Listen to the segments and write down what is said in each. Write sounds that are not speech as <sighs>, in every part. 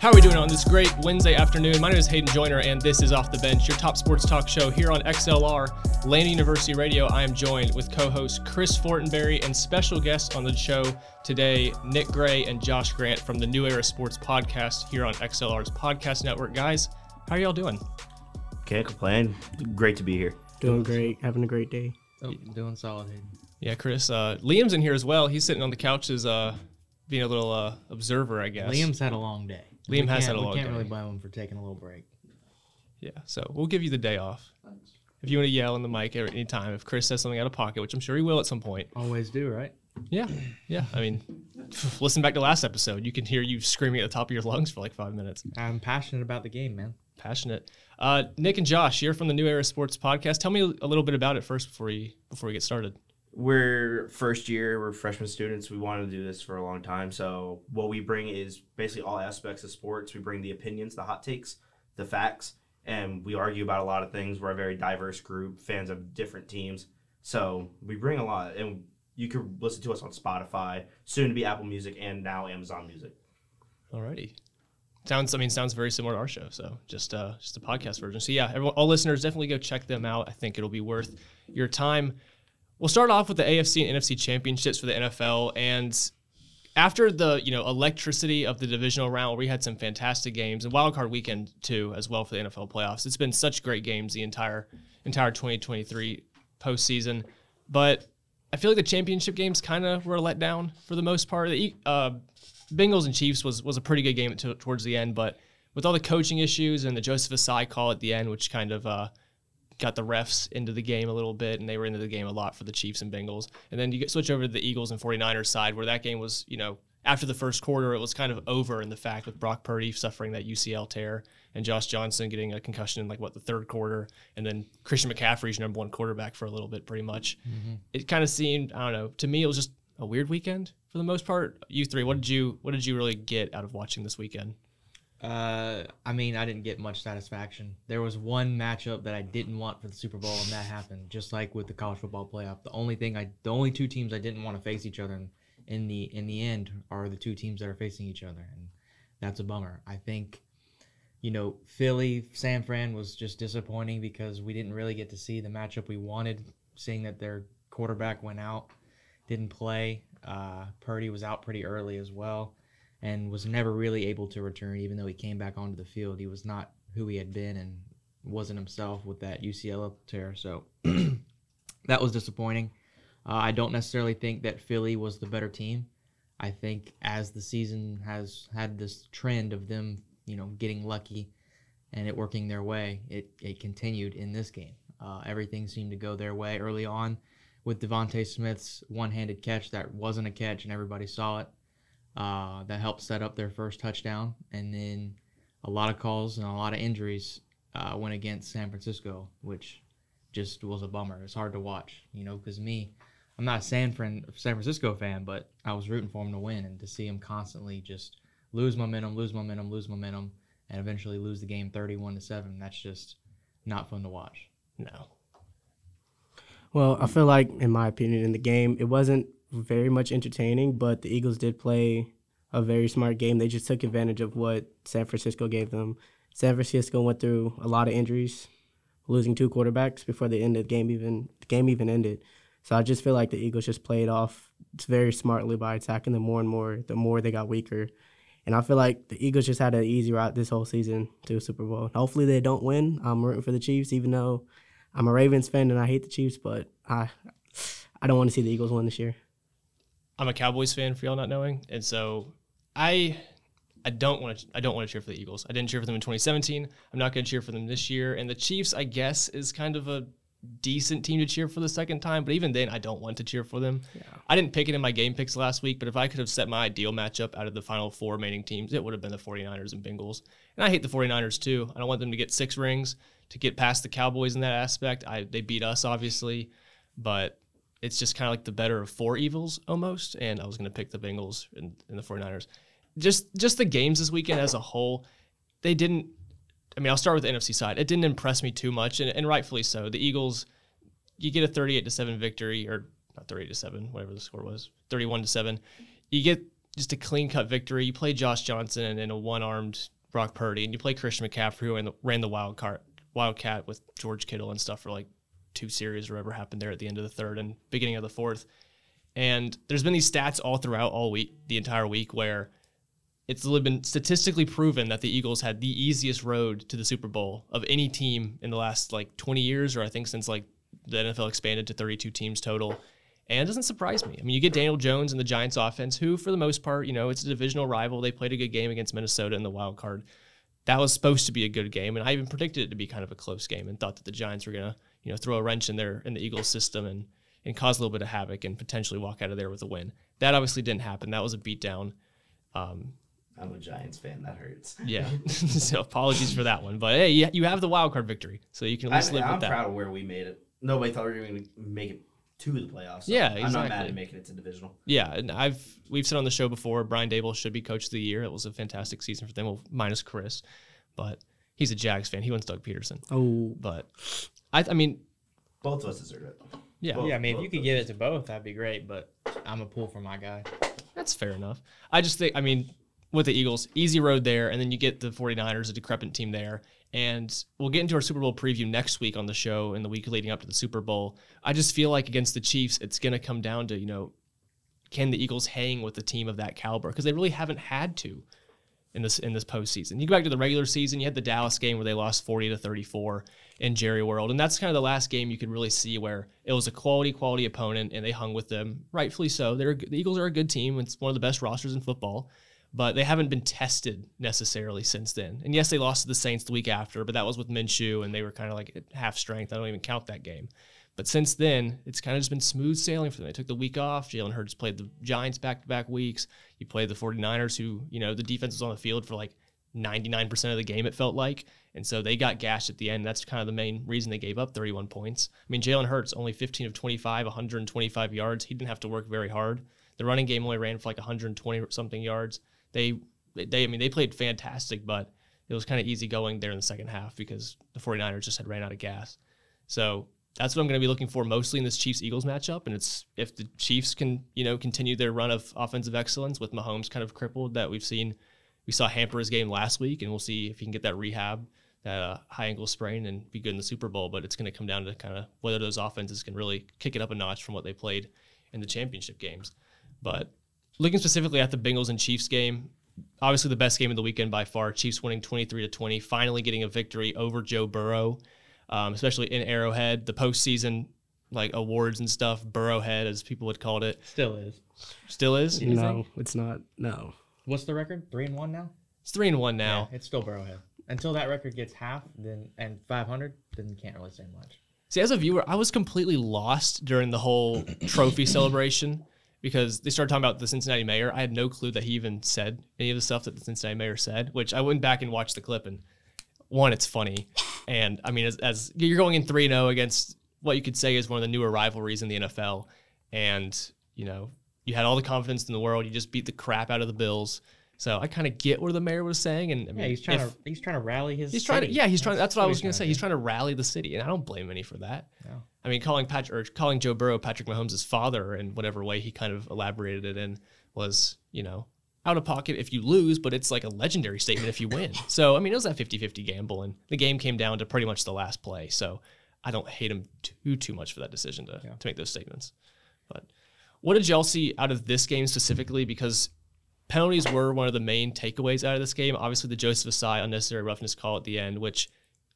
How are we doing on this great Wednesday afternoon? My name is Hayden Joyner, and this is Off the Bench, your top sports talk show here on XLR, Lander University Radio. I am joined with co host Chris Fortenberry and special guests on the show today, Nick Gray and Josh Grant from the New Era Sports Podcast here on XLR's Podcast Network. Guys, how are y'all doing? Can't complain. Great to be here. Doing great. Having a great day. Oh, doing solid, Hayden. Yeah, Chris. Uh, Liam's in here as well. He's sitting on the couches, uh, being a little uh, observer, I guess. Liam's had a long day. Liam has had a long We can't day. really blame him for taking a little break. Yeah, so we'll give you the day off. Thanks. If you want to yell in the mic at any time, if Chris says something out of pocket, which I'm sure he will at some point. Always do, right? Yeah, yeah. I mean, <laughs> listen back to last episode. You can hear you screaming at the top of your lungs for like five minutes. I'm passionate about the game, man. Passionate. Uh, Nick and Josh, you're from the New Era Sports Podcast. Tell me a little bit about it first before we before we get started. We're first year, we're freshman students. We wanted to do this for a long time. So, what we bring is basically all aspects of sports. We bring the opinions, the hot takes, the facts, and we argue about a lot of things. We're a very diverse group, fans of different teams. So, we bring a lot. And you can listen to us on Spotify, soon to be Apple Music, and now Amazon Music. Alrighty. Sounds. I mean, sounds very similar to our show. So just uh, just a podcast version. So yeah, everyone, all listeners definitely go check them out. I think it'll be worth your time. We'll start off with the AFC and NFC championships for the NFL, and after the you know electricity of the divisional round, where we had some fantastic games and wild card weekend too as well for the NFL playoffs. It's been such great games the entire entire 2023 postseason, but I feel like the championship games kind of were a letdown for the most part. The uh, Bengals and Chiefs was was a pretty good game to, towards the end, but with all the coaching issues and the Joseph Ossai call at the end, which kind of uh, got the refs into the game a little bit, and they were into the game a lot for the Chiefs and Bengals. And then you get switch over to the Eagles and 49ers side, where that game was, you know, after the first quarter, it was kind of over in the fact with Brock Purdy suffering that UCL tear and Josh Johnson getting a concussion in like what the third quarter, and then Christian McCaffrey's number one quarterback for a little bit, pretty much. Mm-hmm. It kind of seemed, I don't know, to me it was just a weird weekend for the most part. You three, what did you what did you really get out of watching this weekend? Uh, I mean, I didn't get much satisfaction. There was one matchup that I didn't want for the Super Bowl, and that happened. Just like with the college football playoff, the only thing I, the only two teams I didn't want to face each other in, in the in the end are the two teams that are facing each other, and that's a bummer. I think, you know, Philly San Fran was just disappointing because we didn't really get to see the matchup we wanted. Seeing that their quarterback went out, didn't play. Uh, Purdy was out pretty early as well and was never really able to return even though he came back onto the field. He was not who he had been and wasn't himself with that UCL tear. So <clears throat> that was disappointing. Uh, I don't necessarily think that Philly was the better team. I think as the season has had this trend of them you know getting lucky and it working their way it, it continued in this game. Uh, everything seemed to go their way early on with DeVonta Smith's one-handed catch that wasn't a catch and everybody saw it uh, that helped set up their first touchdown. And then a lot of calls and a lot of injuries uh, went against San Francisco, which just was a bummer. It's hard to watch, you know, because me, I'm not a San, Fran- San Francisco fan, but I was rooting for them to win and to see them constantly just lose momentum, lose momentum, lose momentum, and eventually lose the game 31 to 7. That's just not fun to watch. No. Well, I feel like, in my opinion, in the game, it wasn't very much entertaining, but the Eagles did play a very smart game. They just took advantage of what San Francisco gave them. San Francisco went through a lot of injuries, losing two quarterbacks before the end of the game even the game even ended. So I just feel like the Eagles just played off very smartly by attacking them more and more. The more they got weaker, and I feel like the Eagles just had an easy route this whole season to a Super Bowl. Hopefully they don't win. I'm rooting for the Chiefs, even though I'm a Ravens fan and I hate the Chiefs, but I I don't want to see the Eagles win this year. I'm a Cowboys fan for y'all not knowing, and so I I don't want to I don't want to cheer for the Eagles. I didn't cheer for them in 2017. I'm not going to cheer for them this year. And the Chiefs, I guess, is kind of a decent team to cheer for the second time, but even then, I don't want to cheer for them. I didn't pick it in my game picks last week, but if I could have set my ideal matchup out of the final four remaining teams, it would have been the 49ers and Bengals. And I hate the 49ers too. I don't want them to get six rings to get past the Cowboys in that aspect. I they beat us obviously, but it's just kind of like the better of four evils almost. And I was going to pick the Bengals and, and the 49ers. Just just the games this weekend as a whole, they didn't. I mean, I'll start with the NFC side. It didn't impress me too much, and, and rightfully so. The Eagles, you get a 38 to seven victory, or not 38 to seven, whatever the score was, 31 to seven. You get just a clean cut victory. You play Josh Johnson and, and a one armed Brock Purdy, and you play Christian McCaffrey who ran the, wild card Wildcat with George Kittle and stuff for like two series or whatever happened there at the end of the third and beginning of the fourth. And there's been these stats all throughout all week, the entire week, where it's been statistically proven that the Eagles had the easiest road to the Super Bowl of any team in the last like 20 years, or I think since like the NFL expanded to 32 teams total. And it doesn't surprise me. I mean, you get Daniel Jones and the Giants offense, who, for the most part, you know, it's a divisional rival. They played a good game against Minnesota in the wild card. That was supposed to be a good game, and I even predicted it to be kind of a close game, and thought that the Giants were gonna, you know, throw a wrench in their in the Eagles system and and cause a little bit of havoc and potentially walk out of there with a win. That obviously didn't happen. That was a beatdown. Um, I'm a Giants fan. That hurts. <laughs> yeah, <laughs> so apologies for that one, but hey, you, you have the wild card victory, so you can at least I'm, live I'm with that. proud of where we made it. Nobody thought we were going to make it to the playoffs. so Yeah, I'm not mad at making it to divisional. Yeah, and I've we've said on the show before, Brian Daboll should be coach of the year. It was a fantastic season for them, well, minus Chris, but he's a Jags fan. He wants Doug Pederson, Oh, but I, I mean, Both of us deserve it. yeah, Both- Yeah, I mean, if you could give it to both, that'd be great. But I'm a pull for my guy. that's fair enough. I just think, I mean, with the Eagles, easy road there, and then you get the 49ers, a decrepit team there. And we'll get into our Super Bowl preview next week on the show in the week leading up to the Super Bowl. I just feel like against the Chiefs, it's going to come down to, you know, can the Eagles hang with a team of that caliber? Because they really haven't had to in this in this postseason. You go back to the regular season, you had the Dallas game where they lost 40 to 34 in Jerry World. And that's kind of the last game you could really see where it was a quality, quality opponent and they hung with them, rightfully so. They're the Eagles are a good team. It's one of the best rosters in football. But they haven't been tested necessarily since then. And yes, they lost to the Saints the week after, but that was with Minshew, and they were kind of like at half strength. I don't even count that game. But since then, it's kind of just been smooth sailing for them. They took the week off. Jalen Hurts played the Giants back to back weeks. You played the 49ers, who, you know, the defense was on the field for like 99% of the game, it felt like. And so they got gashed at the end. That's kind of the main reason they gave up 31 points. I mean, Jalen Hurts, only 15 of 25, 125 yards. He didn't have to work very hard. The running game only ran for like 120 something yards. They, they, I mean, they played fantastic, but it was kind of easy going there in the second half because the 49ers just had ran out of gas. So that's what I'm going to be looking for mostly in this Chiefs Eagles matchup. And it's if the Chiefs can, you know, continue their run of offensive excellence with Mahomes kind of crippled that we've seen. We saw hamper his game last week, and we'll see if he can get that rehab, that uh, high ankle sprain, and be good in the Super Bowl. But it's going to come down to kind of whether those offenses can really kick it up a notch from what they played in the championship games. But looking specifically at the Bengals and Chiefs game, obviously the best game of the weekend by far. Chiefs winning 23 to 20, finally getting a victory over Joe Burrow, um, especially in Arrowhead. The postseason like awards and stuff, Burrowhead as people would call it, Still is. still is. no, it's not. No. What's the record? Three and one now. It's three and one now. Yeah, it's still Burrowhead. Until that record gets half, then and 500, then you can't really say much. See, as a viewer, I was completely lost during the whole <coughs> trophy celebration because they started talking about the Cincinnati mayor. I had no clue that he even said any of the stuff that the Cincinnati mayor said, which I went back and watched the clip and one, it's funny. And I mean, as, as you're going in 3 0 against what you could say is one of the newer rivalries in the NFL, and, you know, you had all the confidence in the world. You just beat the crap out of the Bills. So I kind of get what the mayor was saying. And I mean, Yeah, he's trying if- to he's trying to rally his. He's trying to, yeah, he's trying. That's, what I was gonna say. He's trying to rally the city, and I don't blame any for that. No. I mean, calling Patrick or calling Joe Burrow Patrick Mahomes' father in whatever way he kind of elaborated it in was, you know, out of pocket if you lose, but it's like a legendary statement if you <laughs> win. So, I mean, it was that 50-50 gamble, and the game came down to pretty much the last play. So, I don't hate him too too much for that decision to to make those statements. But what did y'all see out of this game specifically? Because penalties were one of the main takeaways out of this game. Obviously, the Joseph Ossai unnecessary roughness call at the end, which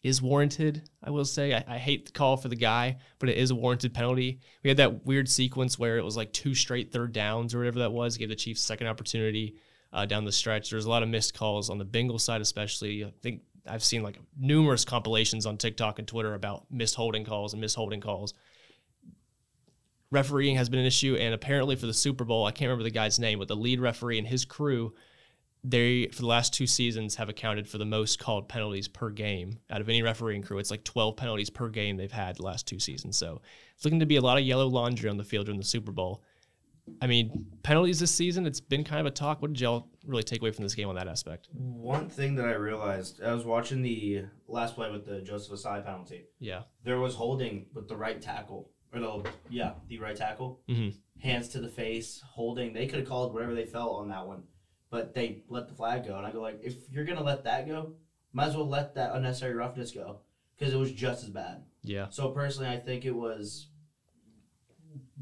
is warranted. I will say I, I hate the call for the guy, but it is a warranted penalty. We had that weird sequence where it was like two straight third downs or whatever that was. Gave the Chiefs second opportunity uh, down the stretch. There's a lot of missed calls on the Bengals side, especially. I think I've seen like numerous compilations on TikTok and Twitter about missed holding calls and missed holding calls refereeing has been an issue and apparently for the super bowl i can't remember the guy's name but the lead referee and his crew they for the last two seasons have accounted for the most called penalties per game. Out of any refereeing crew it's like 12 penalties per game they've had the last two seasons. So it's looking to be a lot of yellow laundry on the field during the super bowl. I mean penalties this season it's been kind of a talk. What did y'all really take away from this game on that aspect? One thing that I realized, I was watching the last play with the Joseph Ossai penalty. yeah. There was holding with the right tackle, or the yeah, the right tackle. Mhm. hands to the face, holding. They could have called whatever they felt on that one, but they let the flag go. And I go like, if you're gonna let that go, might as well let that unnecessary roughness go because it was just as bad. Yeah. So personally, I think it was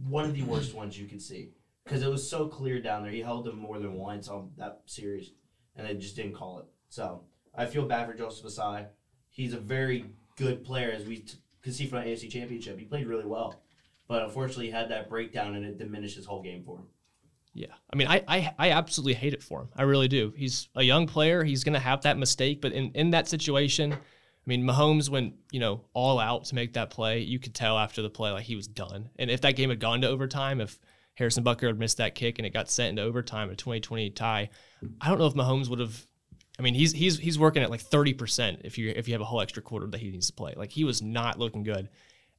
one of the worst ones you could see because it was so clear down there. He held him more than once on that series, and they just didn't call it. So I feel bad for Joseph Ossai. He's a very good player, as we t- could see from the AFC Championship. He played really well, but unfortunately, had that breakdown, and it diminished his whole game for him. Yeah. I mean, I, I I absolutely hate it for him. I really do. He's a young player. He's going to have that mistake, but in, in that situation, I mean, Mahomes went, you know, all out to make that play. You could tell after the play like he was done. And if that game had gone to overtime, if Harrison Butker had missed that kick and it got sent into overtime, a 2020 tie, I don't know if Mahomes would have I mean, he's he's he's working at like 30% if you if you have a whole extra quarter that he needs to play. Like he was not looking good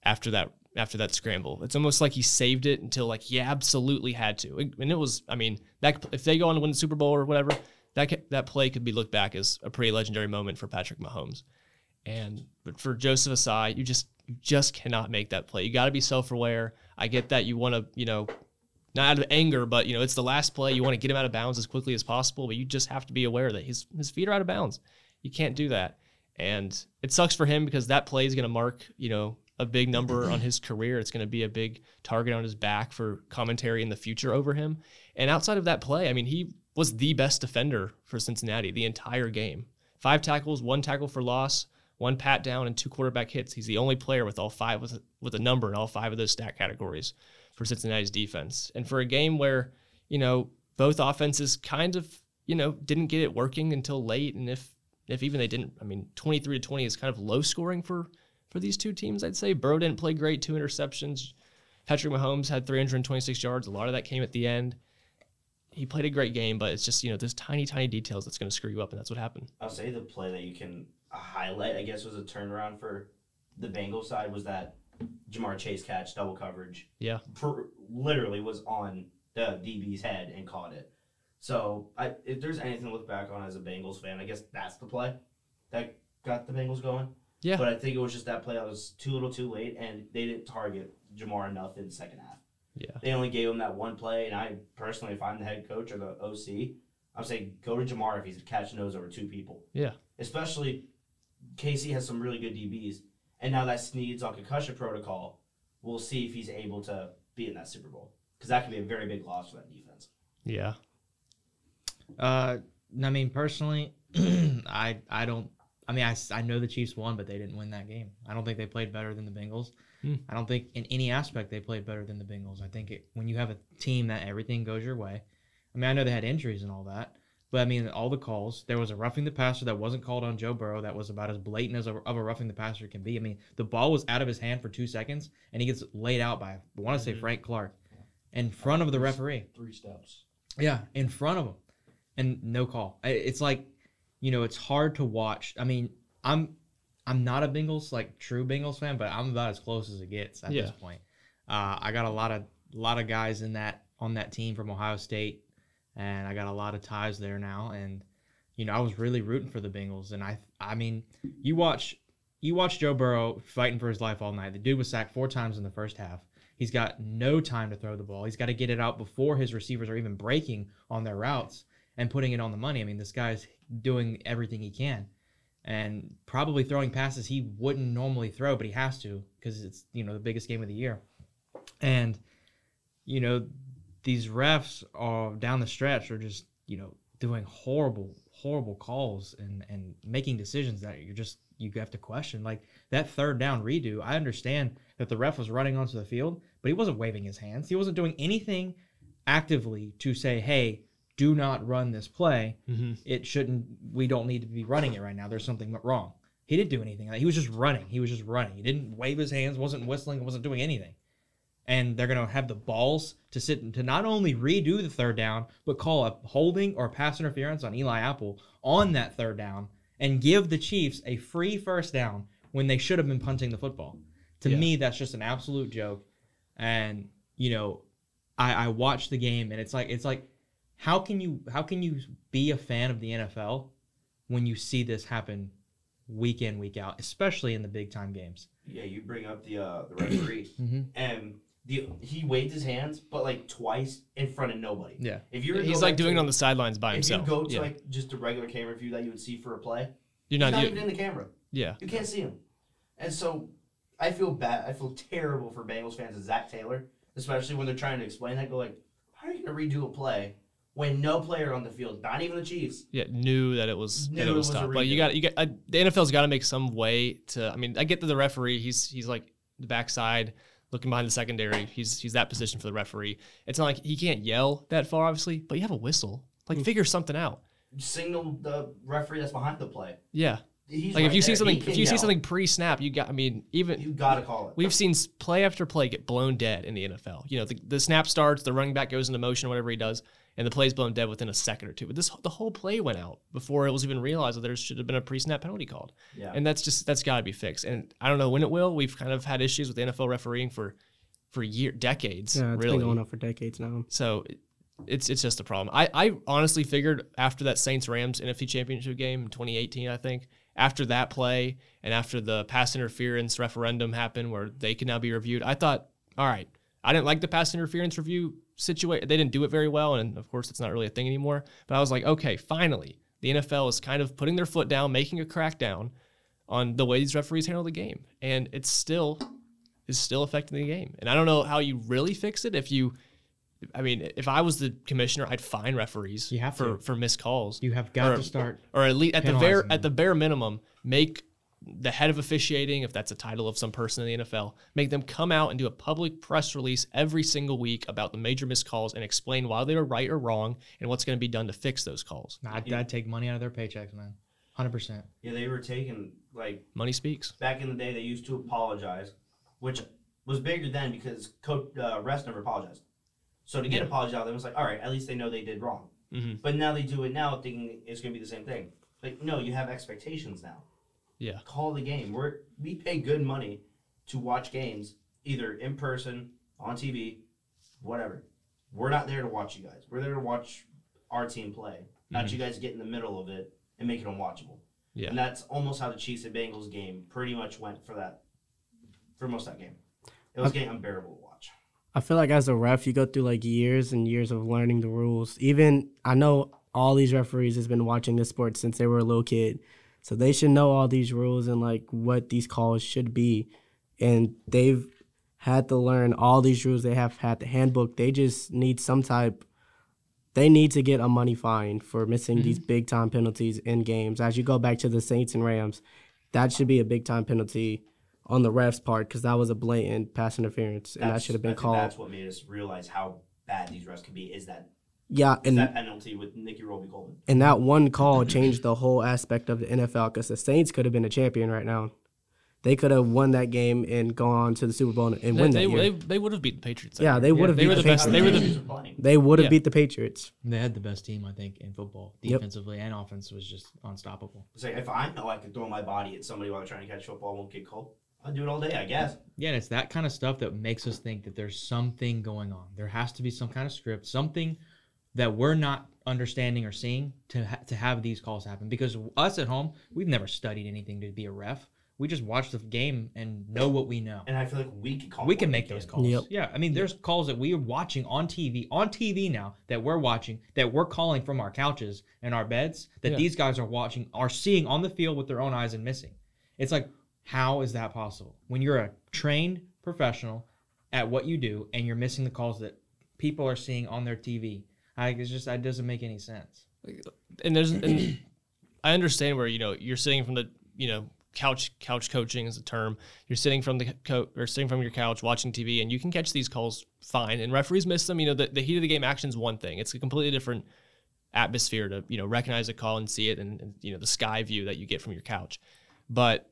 after that after that scramble. It's almost like he saved it until like he absolutely had to. And it was, I mean, that if they go on to win the Super Bowl or whatever, that that play could be looked back as a pretty legendary moment for Patrick Mahomes. And but for Joseph Ossai, you just you just cannot make that play. You got to be self-aware. I get that you want to, you know, not out of anger, but you know, it's the last play. You want to get him out of bounds as quickly as possible, but you just have to be aware that his his feet are out of bounds. You can't do that. And it sucks for him because that play is going to mark, you know, a big number on his career. It's going to be a big target on his back for commentary in the future over him. And outside of that play, I mean, he was the best defender for Cincinnati the entire game. Five tackles, one tackle for loss, one pat down, and two quarterback hits. He's the only player with all five with with a number in all five of those stat categories for Cincinnati's defense. And for a game where, you know, both offenses kind of, you know, didn't get it working until late and if if even they didn't, I mean, 23 to 20 is kind of low scoring for for these two teams, I'd say. Burrow didn't play great, two interceptions. Patrick Mahomes had 326 yards. A lot of that came at the end. He played a great game, but it's just, you know, those tiny, tiny details that's going to screw you up, and that's what happened. I'll say the play that you can highlight, I guess, was a turnaround for the Bengals side was that Ja'Marr Chase catch, double coverage. Yeah. Per, literally was on the DB's head and caught it. So I, if there's anything to look back on as a Bengals fan, I guess that's the play that got the Bengals going. Yeah. But I think it was just that play that was too little too late, and they didn't target Ja'Marr enough in the second half. Yeah. They only gave him that one play, and I personally, if I'm the head coach or the OC, I'm saying go to Ja'Marr if he's catching those over two people. Yeah. Especially, Casey has some really good DBs, and now that Sneed's on concussion protocol, we'll see if he's able to be in that Super Bowl because that could be a very big loss for that defense. Yeah. Uh, I mean, personally, <clears throat> I I don't. I mean, I, I know the Chiefs won, but they didn't win that game. I don't think they played better than the Bengals. Hmm. I don't think in any aspect they played better than the Bengals. I think it, when you have a team that everything goes your way. I mean, I know they had injuries and all that, but I mean, all the calls. There was a roughing the passer that wasn't called on Joe Burrow. That was about as blatant as a, of a roughing the passer can be. I mean, the ball was out of his hand for two seconds, and he gets laid out by I want to say Mhm. Frank Clark in front of the referee. Three steps. Yeah, in front of him, and no call. It's like, you know, it's hard to watch. I mean, I'm I'm not a Bengals like true Bengals fan, but I'm about as close as it gets at this point. Uh, I got a lot of lot of guys in that on that team from Ohio State, and I got a lot of ties there now. And you know, I was really rooting for the Bengals, and I I mean, you watch you watch Joe Burrow fighting for his life all night. The dude was sacked four times in the first half. He's got no time to throw the ball. He's got to get it out before his receivers are even breaking on their routes and putting it on the money. I mean, this guy's doing everything he can and probably throwing passes he wouldn't normally throw, but he has to because it's, you know, the biggest game of the year. And, you know, these refs are down the stretch are just, you know, doing horrible, horrible calls and, and making decisions that you're just, you have to question. Like that third down redo, I understand that the ref was running onto the field, but he wasn't waving his hands. He wasn't doing anything actively to say, hey, do not run this play. Mm-hmm. It shouldn't, we don't need to be running it right now. There's something wrong. He didn't do anything. He was just running. He was just running. He didn't wave his hands, wasn't whistling, wasn't doing anything. And they're going to have the balls to sit and to not only redo the third down, but call a holding or pass interference on Eli Apple on that third down and give the Chiefs a free first down when they should have been punting the football. To Yeah. me, that's just an absolute joke. And you know, I, I watched the game and it's like it's like how can you how can you be a fan of the NFL when you see this happen week in week out, especially in the big time games? Yeah, you bring up the uh, the referee, <clears throat> Mm-hmm. and the he waved his hands, but like twice in front of nobody. Yeah. If you were to He's like doing to, it on the sidelines by if himself. you go to yeah. like just a regular camera view that you would see for a play, You're he's not. not you- even in the camera. yeah. You can't see him. And so I feel bad. I feel terrible for Bengals fans and Zac Taylor, especially when they're trying to explain that. Go like, how are you going to redo a play when no player on the field, not even the Chiefs, yeah, knew that it was Knew that it it was was tough. But you got you got uh, the NFL's got to make some way to. I mean, I get that the referee. He's he's like the backside looking behind the secondary. He's he's that position for the referee. It's not like he can't yell that far, obviously, but you have a whistle. Like Hmm. figure something out. signal the referee that's behind the play. Yeah, He's like if right you see something, if can you see something pre-snap, you got. I mean, even you got to call it. We've seen play after play get blown dead in the NFL. You know, the, the snap starts, the running back goes into motion, whatever he does, and the play's blown dead within a second or two. But this the whole play went out before it was even realized that there should have been a pre-snap penalty called. Yeah. And that's just that's got to be fixed. And I don't know when it will. We've kind of had issues with NFL refereeing for for year decades, Yeah, it's really. been going on for decades now. So it's it's just a problem. I, I honestly figured after that Saints Rams NFC Championship game in 2018, I think after that play and after the pass interference referendum happened where they can now be reviewed, I thought, all right, I didn't like the pass interference review situation. They didn't do it very well, and of course, it's not really a thing anymore. But I was like, okay, finally, the NFL is kind of putting their foot down, making a crackdown on the way these referees handle the game, and it's still is still affecting the game. And I don't know how you really fix it if you I mean, if I was the commissioner, I'd fine referees You have for to. for missed calls, You have got Or- to start. or at least at the bare penalizing at the bare minimum, make the head of officiating, if that's a title of some person in the NFL, make them come out and do a public press release every single week about the major missed calls and explain why they were right or wrong and what's going to be done to fix those calls. I'd, I'd take money out of their paychecks, man. Hundred percent. yeah, they were taking like Money speaks. back in the day. They used to apologize, which was bigger then because coach uh, refs never apologized. So to get Yeah. apology out of them, it's like, all right, at least they know they did wrong. Mhm. But now they do it now, thinking it's going to be the same thing. Like, no, you have expectations now. Yeah. Call the game. We're we pay good money to watch games, either in person, on TV, whatever. We're not there to watch you guys. We're there to watch our team play, not you mm-hmm. guys get in the middle of it and make it unwatchable. Yeah. And that's almost how the Chiefs and Bengals game pretty much went for that, for most of that game. It was getting unbearable to watch. I feel like as a ref, you go through like years and years of learning the rules. Even I know all these referees has been watching this sport since they were a little kid, so they should know all these rules and like what these calls should be. And they've had to learn all these rules. They have had the handbook. They just need some type. They need to get a money fine for missing these mm-hmm. big time penalties in games. As you go back to the Saints and Rams, that should be a big time penalty on the refs part because that was a blatant pass interference and that should have been I called. That's what made us realize how bad these refs can be. Is that Yeah, and that penalty with Nickell Robey-Coleman? and that one call changed the whole aspect of the NFL because the Saints could have been a champion right now. They could have won that game and gone on to the Super Bowl and They, win they, that year. they, they would have beat the Patriots. Yeah, they would have They beat were the the best. They were the Chiefs were they would have Yeah. beat the Patriots. They had the best team, I think, in football. Yep. Defensively and offense was just unstoppable. It's like if I know I could throw my body at somebody while they're trying to catch football, won't get cold. I'll do it all day, I guess. Yeah, and it's that kind of stuff that makes us think that there's something going on. There has to be some kind of script, something that we're not understanding or seeing to ha- to have these calls happen. Because us at home, we've never studied anything to be a ref. We just watch the game and know what we know. And I feel like we could call. we can make we those can. calls. Yep. Yeah, I mean, there's calls that we are watching on TV, on TV now that we're watching, that we're calling from our couches and our beds, that Yeah. these guys are watching, are seeing on the field with their own eyes and missing. It's like, how is that possible? When you're a trained professional at what you do and you're missing the calls that people are seeing on their TV, I it's just that doesn't make any sense. and there's and <clears throat> I understand where you know you're sitting from the you know couch couch coaching is a term. You're sitting from the co- or sitting from your couch watching TV, and you can catch these calls fine. And referees miss them. You know the, the heat of the game action is one thing. It's a completely different atmosphere to you know recognize a call and see it, and, and you know the sky view that you get from your couch. But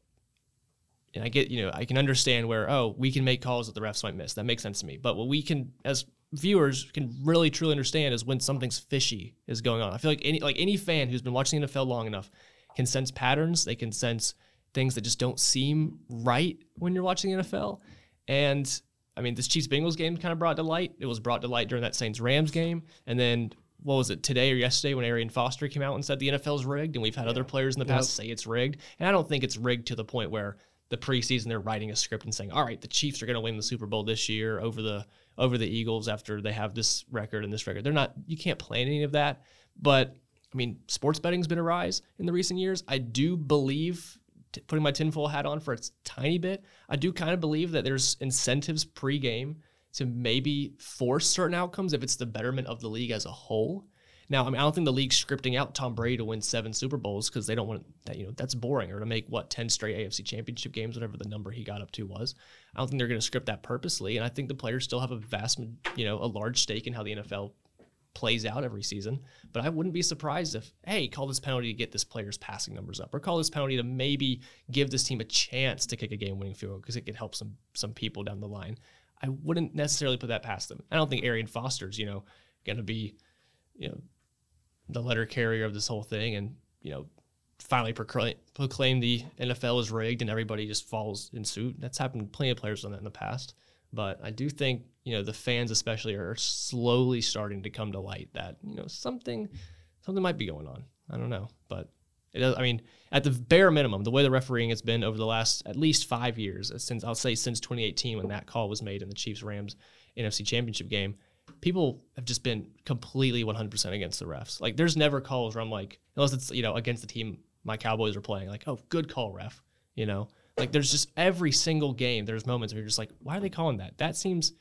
and I get you know I can understand where oh we can make calls that the refs might miss. That makes sense to me. But what we can as viewers can really truly understand is when something's fishy is going on. I feel like any like any fan who's been watching the NFL long enough can sense patterns. They can sense things that just don't seem right when you're watching the NFL. And I mean, this Chiefs Bengals game kind of brought to light. It was brought to light during that Saints Rams game, and then what was it today or yesterday when Arian Foster came out and said the NFL's rigged, and we've had other players in the past say it's rigged. And I don't think it's rigged to the point where the preseason they're writing a script and saying, "All right, the Chiefs are going to win the Super Bowl this year over the over the Eagles after they have this record and this record." They're not. You can't plan any of that. But I mean, sports betting's been a rise in the recent years. I do believe, t- putting my tinfoil hat on for a tiny bit, I do kind of believe that there's incentives pre-game to maybe force certain outcomes if it's the betterment of the league as a whole. Now, I mean, I don't think the league's scripting out Tom Brady to win seven Super Bowls because they don't want that. You know, that's boring. Or to make what ten straight AFC Championship games, whatever the number he got up to was. I don't think they're going to script that purposely. And I think the players still have a vast, you know, a large stake in how the NFL plays out every season. But I wouldn't be surprised if, hey, call this penalty to get this player's passing numbers up, or call this penalty to maybe give this team a chance to kick a game-winning field goal because it could help some some people down the line. I wouldn't necessarily put that past them. I don't think Arian Foster's, you know, going to be, you know, the letter carrier of this whole thing and, you know, finally proclaim, proclaim the NFL is rigged and everybody just falls in suit. That's happened. Plenty of players on that in the past. But I do think, you know, the fans especially are slowly starting to come to light that, you know, something something might be going on. I don't know. But it I mean, at the bare minimum, the way the refereeing has been over the last at least five years, since I'll say since 2018 when that call was made in the Chiefs Rams NFC Championship game, people have just been completely 100% against the refs. Like, there's never calls where I'm like, unless it's you know against the team my Cowboys are playing, like, oh, good call, ref. You know, like there's just every single game. There's moments where you're just like, why are they calling that? That seems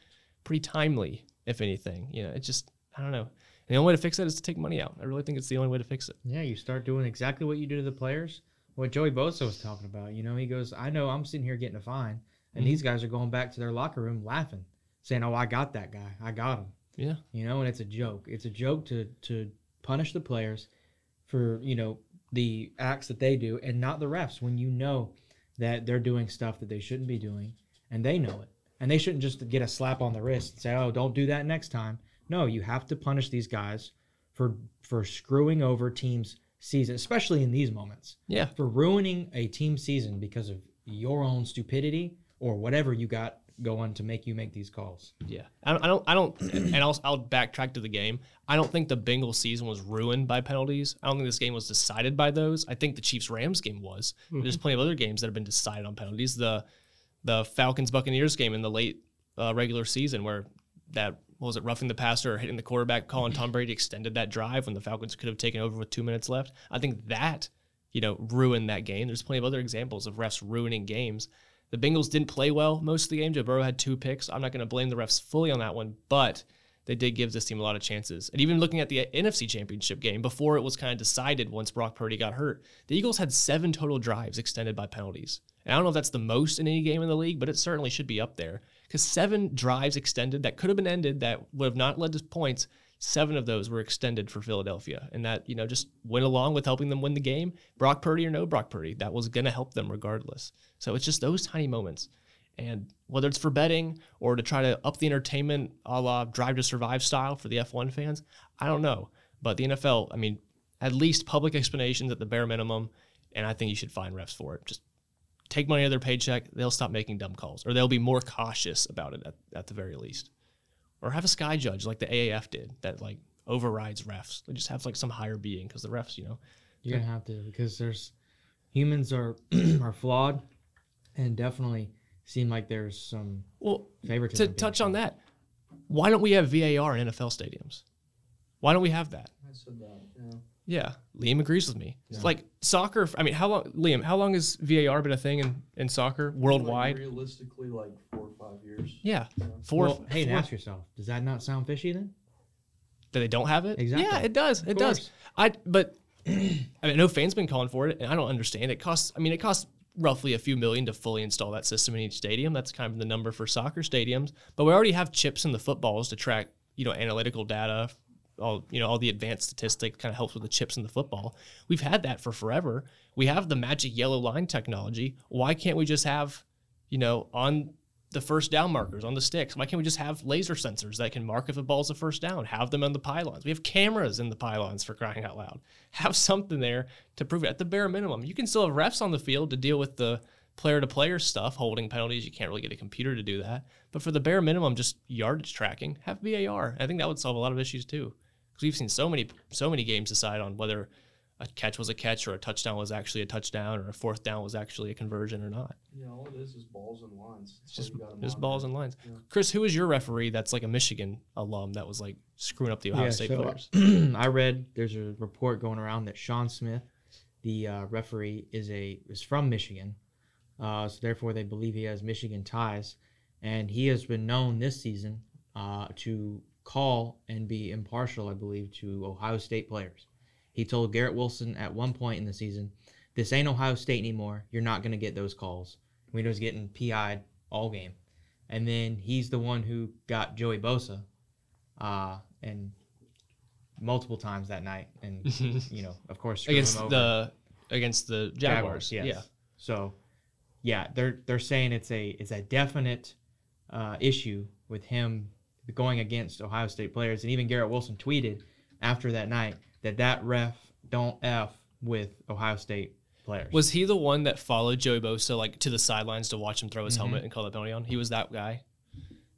pretty timely, if anything. You know, it just I don't know. And the only way to fix it is to take money out. I really think it's the only way to fix it. Yeah, you start doing exactly what you do to the players. What Joey Bosa was talking about. You know, he goes, I know I'm sitting here getting a fine, and mm-hmm. these guys are going back to their locker room laughing, saying, "Oh, I got that guy. I got him." Yeah. You know, and it's a joke. It's a joke to to punish the players for you know the acts that they do, and not the refs when you know that they're doing stuff that they shouldn't be doing, and they know it, and they shouldn't just get a slap on the wrist and say, "Oh, don't do that next time." No, you have to punish these guys for for screwing over teams' season, especially in these moments. Yeah. For ruining a team season because of your own stupidity or whatever you got going to make you make these calls. Yeah, I don't, I don't, and I'll, I'll backtrack to the game. I don't think the Bengals season was ruined by penalties. I don't think this game was decided by those. I think the Chiefs Rams game was. There's plenty of other games that have been decided on penalties. The the Falcons Buccaneers game in the late uh, regular season where that what was it roughing the passer or hitting the quarterback, calling Tom Brady extended that drive when the Falcons could have taken over with two minutes left. I think that you know ruined that game. There's plenty of other examples of refs ruining games. The Bengals didn't play well most of the game. Joe Burrow had two picks. I'm not going to blame the refs fully on that one, but they did give this team a lot of chances. And even looking at the NFC Championship game before it was kind of decided once Brock Purdy got hurt, the Eagles had seven total drives extended by penalties. And I don't know if that's the most in any game in the league, but it certainly should be up there because seven drives extended that could have been ended that would have not led to points. Seven of those were extended for Philadelphia, and that you know just went along with helping them win the game. Brock Purdy or no Brock Purdy, that was going to help them regardless. So it's just those tiny moments, and whether it's for betting or to try to up the entertainment, a la Drive to Survive style for the F1 fans, I don't know. But the NFL, I mean, at least public explanations at the bare minimum, and I think you should fine refs for it. Just take money out of their paycheck, they'll stop making dumb calls, or they'll be more cautious about it at, at the very least. Or have a sky judge like the AAF did that like overrides refs. They just have like some higher being because the refs, you know, You're gonna have to because there's humans are <clears throat> are flawed, and definitely seem like there's some well, favoritism. to being touch on that, why don't we have VAR in NFL stadiums? Why don't we have that? I said that. Yeah. Yeah, Liam agrees with me. It's like soccer. I mean, how long, Liam? How long has VAR been a thing in, in soccer worldwide? Like realistically, like four or five years. yeah, four. Well, hey, and four- ask yourself, does that not sound fishy then? that they don't have it. Exactly. Yeah, it does. It does. I but <clears throat> I mean, I know fans been calling for it, and I don't understand. It costs. I mean, it costs roughly a few million to fully install that system in each stadium. That's kind of the number for soccer stadiums. But we already have chips in the footballs to track, you know, analytical data. All you know, all the advanced statistics kind of helps with the chips in the football. We've had that for forever. We have the magic yellow line technology. Why can't we just have, you know, on the first down markers on the sticks. Why can't we just have laser sensors that can mark if a ball's a first down? Have them on the pylons. We have cameras in the pylons for crying out loud. Have something there to prove it at the bare minimum. You can still have refs on the field to deal with the player to player stuff, holding penalties. You can't really get a computer to do that. But for the bare minimum, just yardage tracking, have VAR. I think that would solve a lot of issues too. Because we've seen so many so many games decide on whether a catch was a catch or a touchdown was actually a touchdown or a fourth down was actually a conversion or not. Yeah, all it is is balls and lines. It's just just balls and lines. Chris, who is your referee that's like a Michigan alum that was like screwing up the Ohio Yeah, State so, players? <clears throat> I read there's a report going around that Sean Smith, the uh, referee, is a is from Michigan, uh, so therefore they believe he has Michigan ties, and he has been known this season uh, to call and be impartial, I believe, to Ohio State players. He told Garrett Wilson at one point in the season, "This ain't Ohio State anymore. You're not gonna get those calls." We was getting PI'd all game, and then he's the one who got Joey Bosa, uh, and multiple times that night, and <laughs> you know, of course, against the against the Jaguars. yes. Yeah. So, yeah, they're they're saying it's a it's a definite uh, issue with him going against Ohio State players, and even Garrett Wilson tweeted after that night that that ref don't f with Ohio State players. Was he the one that followed Joey Bosa like to the sidelines to watch him throw his Mhm. helmet and call that penalty on? He was that guy.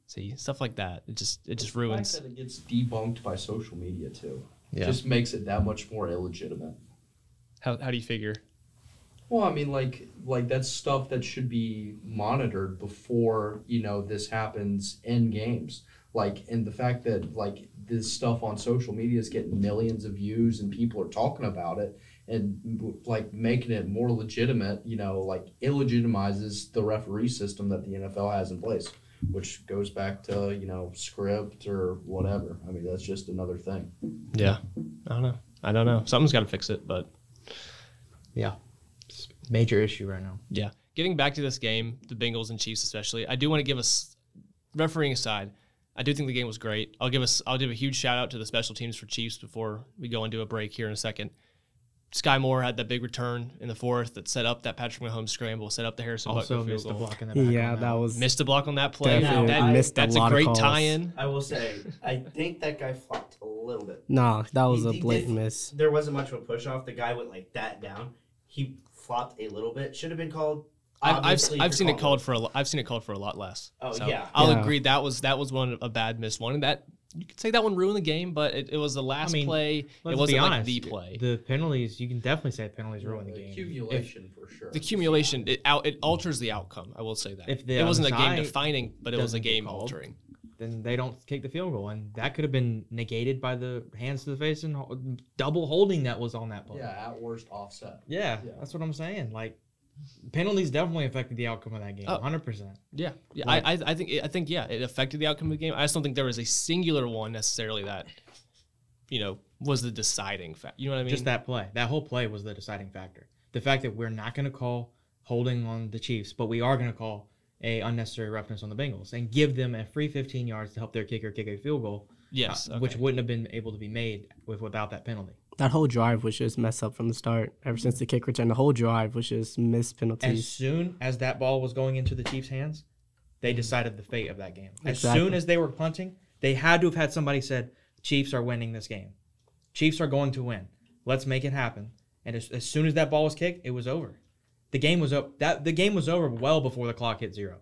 See stuff like that. It just it just ruins. The fact that it gets debunked by social media too Yeah. just makes it that much more illegitimate. How how do you figure? Well, I mean, like, like that's stuff that should be monitored before you know this happens in games. Like, and the fact that like this stuff on social media is getting millions of views and people are talking about it and like making it more legitimate. You know, like illegitimizes the referee system that the NFL has in place, which goes back to you know script or whatever. I mean, that's just another thing. Yeah. I don't know. I don't know. Something's got to fix it, but It's a major issue right now. Yeah. Getting back to this game, the Bengals and Chiefs especially, I do want to give us refereeing aside. I do think the game was great. I'll give us I'll give a huge shout out to the special teams for Chiefs before we go into a break here in a second. Skyy Moore had that big return in the fourth that set up that Patrick Mahomes scramble, set up the Harrison Also Butker field missed a block in the back. Yeah, on that was Missed a block on that play. Definitely That- missed that's lot a great tie-in. I will say, I think that guy flopped a little bit. nah. That was He- a he did- blatant miss. There wasn't much of a push off. The guy went like that down. He flopped a little bit. Should have been called. I've, I've, I've seen it called for a lo- I've seen it called for a lot less. Oh, So yeah. I'll Yeah. agree that was that was one a bad missed one. And that you could say that one ruined the game, but it, it was the last mean, play. It wasn't be like the play. The penalties, you can definitely say penalties ruin the game. Accumulation for sure. the accumulation it out it alters the outcome. I will say that. If the it wasn't a game defining, but it was a game called, altering. then they don't kick the field goal, and that could have been negated by the hands to the face and ho- double holding that was on that play. yeah, at worst offset. Yeah, Yeah. that's what I'm saying. Like penalties definitely affected the outcome of that game, Oh. 100. percent Yeah, yeah. Like- I, I I think I think yeah, it affected the outcome of the game. I just don't think there was a singular one necessarily that, you know, was the deciding factor. You know what I mean? Just that play, that whole play was the deciding factor. The fact that we're not going to call holding on the Chiefs, but we are going to call a unnecessary roughness on the Bengals and give them a free 15 yards to help their kicker kick a field goal, Yes, uh, which wouldn't have been able to be made with without that penalty. That whole drive was just messed up from the start. Ever since the kick return, the whole drive was just missed penalties. As soon as that ball was going into the Chiefs' hands, they decided the fate of that game. As Exactly. soon as they were punting, they had to have had somebody said, "Chiefs are winning this game. Chiefs are going to win. Let's make it happen." And as, as soon as that ball was kicked, it was over. The game was up. That the game was over well before the clock hit zero.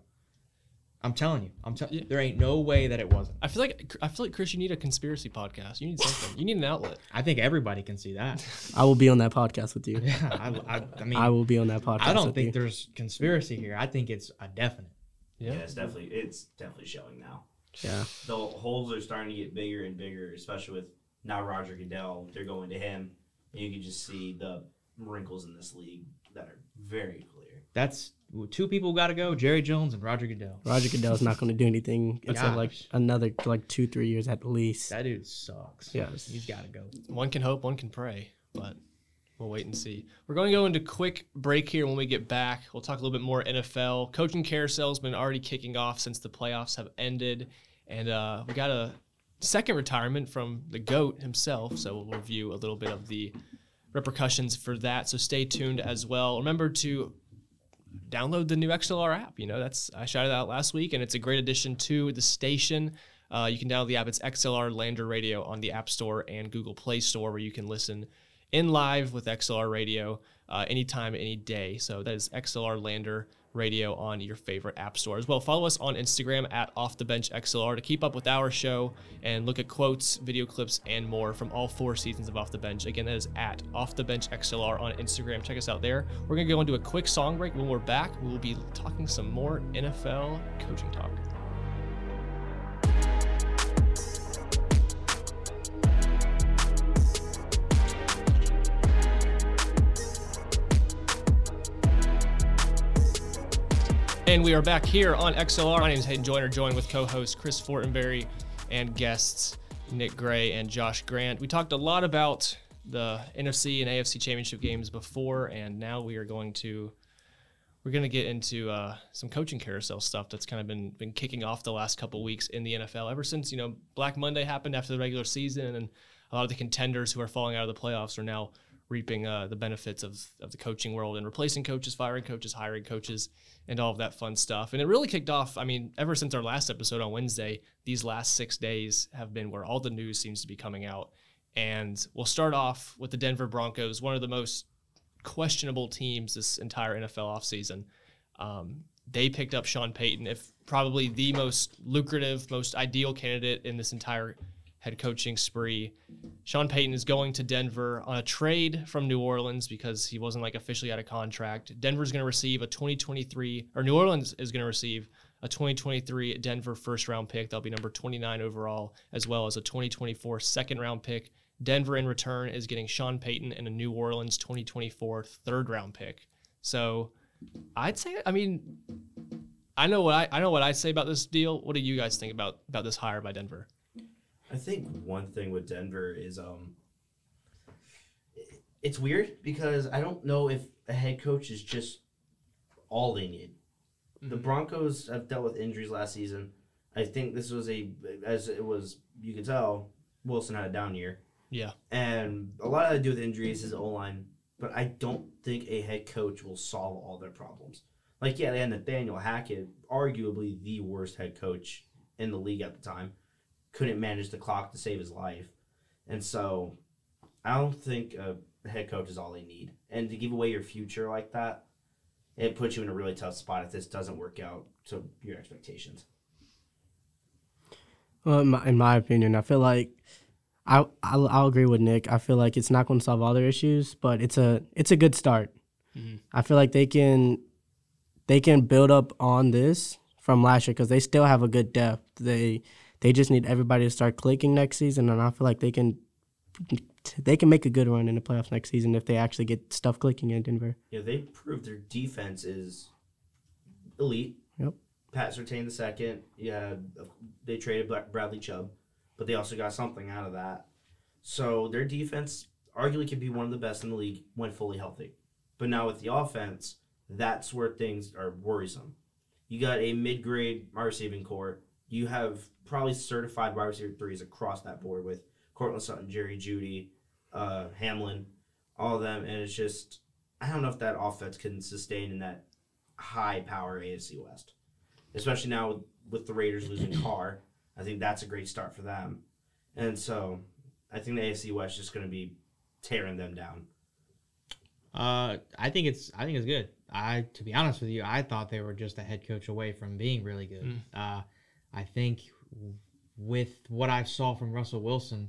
I'm telling you, I'm telling you, there ain't no way that it wasn't. I feel like I feel like Chris, you need a conspiracy podcast. You need something. you need an outlet. I think everybody can see that. <laughs> I will be on that podcast with you. <laughs> yeah, I, I, I mean, I will be on that podcast. I don't with think you. there's conspiracy here. I think it's a definite. Yeah, Yeah. it's definitely it's definitely showing now. Yeah. The holes are starting to get bigger and bigger, especially with now Roger Goodell. They're going to him, and you can just see the wrinkles in this league that are very clear. That's two people got to go: Jerry Jones and Roger Goodell. Roger Goodell's not going to do anything <laughs> until like another like two three years at least. That dude sucks. Yes. he's got to go. One can hope, one can pray, but we'll wait and see. We're going to go into quick break here. When we get back, we'll talk a little bit more NFL. Coaching carousel's been already kicking off since the playoffs have ended, and uh, we got a second retirement from the goat himself. So we'll review a little bit of the repercussions for that. So stay tuned as well. Remember to download the new XLR app. You know, that's I shouted out last week, and it's a great addition to the station. Uh, you can download the app. It's XLR Lander Radio on the App Store and Google Play Store, where you can listen in live with XLR Radio uh, anytime, any day. So that is XLR Lander radio on your favorite app store as well. Follow us on Instagram at Off the Bench XLR to keep up with our show and look at quotes, video clips, and more from all four seasons of Off the Bench. Again, that is at Off the Bench XLR on Instagram. Check us out there. We're going to go into a quick song break. When we're back, we will be talking some more NFL coaching talk. And we are back here on XLR. My name is Hayden Joyner, joined with co-host Chris Fortenberry and guests Nick Gray and Josh Grant. We talked a lot about the NFC and AFC championship games before, and now we are going to we're going to get into uh, some coaching carousel stuff that's kind of been been kicking off the last couple weeks in the NFL ever since you know Black Monday happened after the regular season, and a lot of the contenders who are falling out of the playoffs are now reaping uh, the benefits of, of the coaching world and replacing coaches, firing coaches, hiring coaches, and all of that fun stuff. And it really kicked off. I mean, ever since our last episode on Wednesday, these last six days have been where all the news seems to be coming out. And we'll start off with the Denver Broncos, one of the most questionable teams this entire NFL offseason. Um, they picked up Sean Payton, if probably the most lucrative, most ideal candidate in this entire head coaching spree. Sean Payton is going to Denver on a trade from New Orleans because he wasn't like officially out of contract. Denver's going to receive a 2023, or New Orleans is going to receive a 2023 Denver first round pick. That'll be number 29 overall, as well as a 2024 second round pick. Denver in return is getting Sean Payton and a New Orleans 2024 third round pick. So I'd say, I mean, I know what I, I know what I say about this deal. What do you guys think about about this hire by Denver? I think one thing with Denver is um, it's weird because I don't know if a head coach is just all they need. The Broncos have dealt with injuries last season. I think this was a, as it was, you can tell, Wilson had a down year. Yeah. And a lot of that to do with injuries, his O line. But I don't think a head coach will solve all their problems. Like, yeah, they had Nathaniel Hackett, arguably the worst head coach in the league at the time couldn't manage the clock to save his life. And so I don't think a head coach is all they need. And to give away your future like that, it puts you in a really tough spot if this doesn't work out to your expectations. Well, in my, in my opinion, I feel like I I'll, I'll agree with Nick. I feel like it's not going to solve all their issues, but it's a it's a good start. Mhm. I feel like they can they can build up on this from last year because they still have a good depth. They they just need everybody to start clicking next season, and I feel like they can they can make a good run in the playoffs next season if they actually get stuff clicking in Denver. Yeah, they proved their defense is elite. Yep. Pat Surtain the second. Yeah, they traded Bradley Chubb, but they also got something out of that. So their defense arguably could be one of the best in the league when fully healthy. But now with the offense, that's where things are worrisome. You got a mid-grade receiving core. You have probably certified wide receiver threes across that board with Courtland Sutton, Jerry Jeudy, uh, Hamler, all of them, and it's just I don't know if that offense can sustain in that high power AFC West, especially now with, with the Raiders losing Carr. I think that's a great start for them, and so I think the AFC West is just going to be tearing them down. Uh, I think it's I think it's good. I to be honest with you, I thought they were just a head coach away from being really good. Mm. Uh, I think with what I saw from Russell Wilson,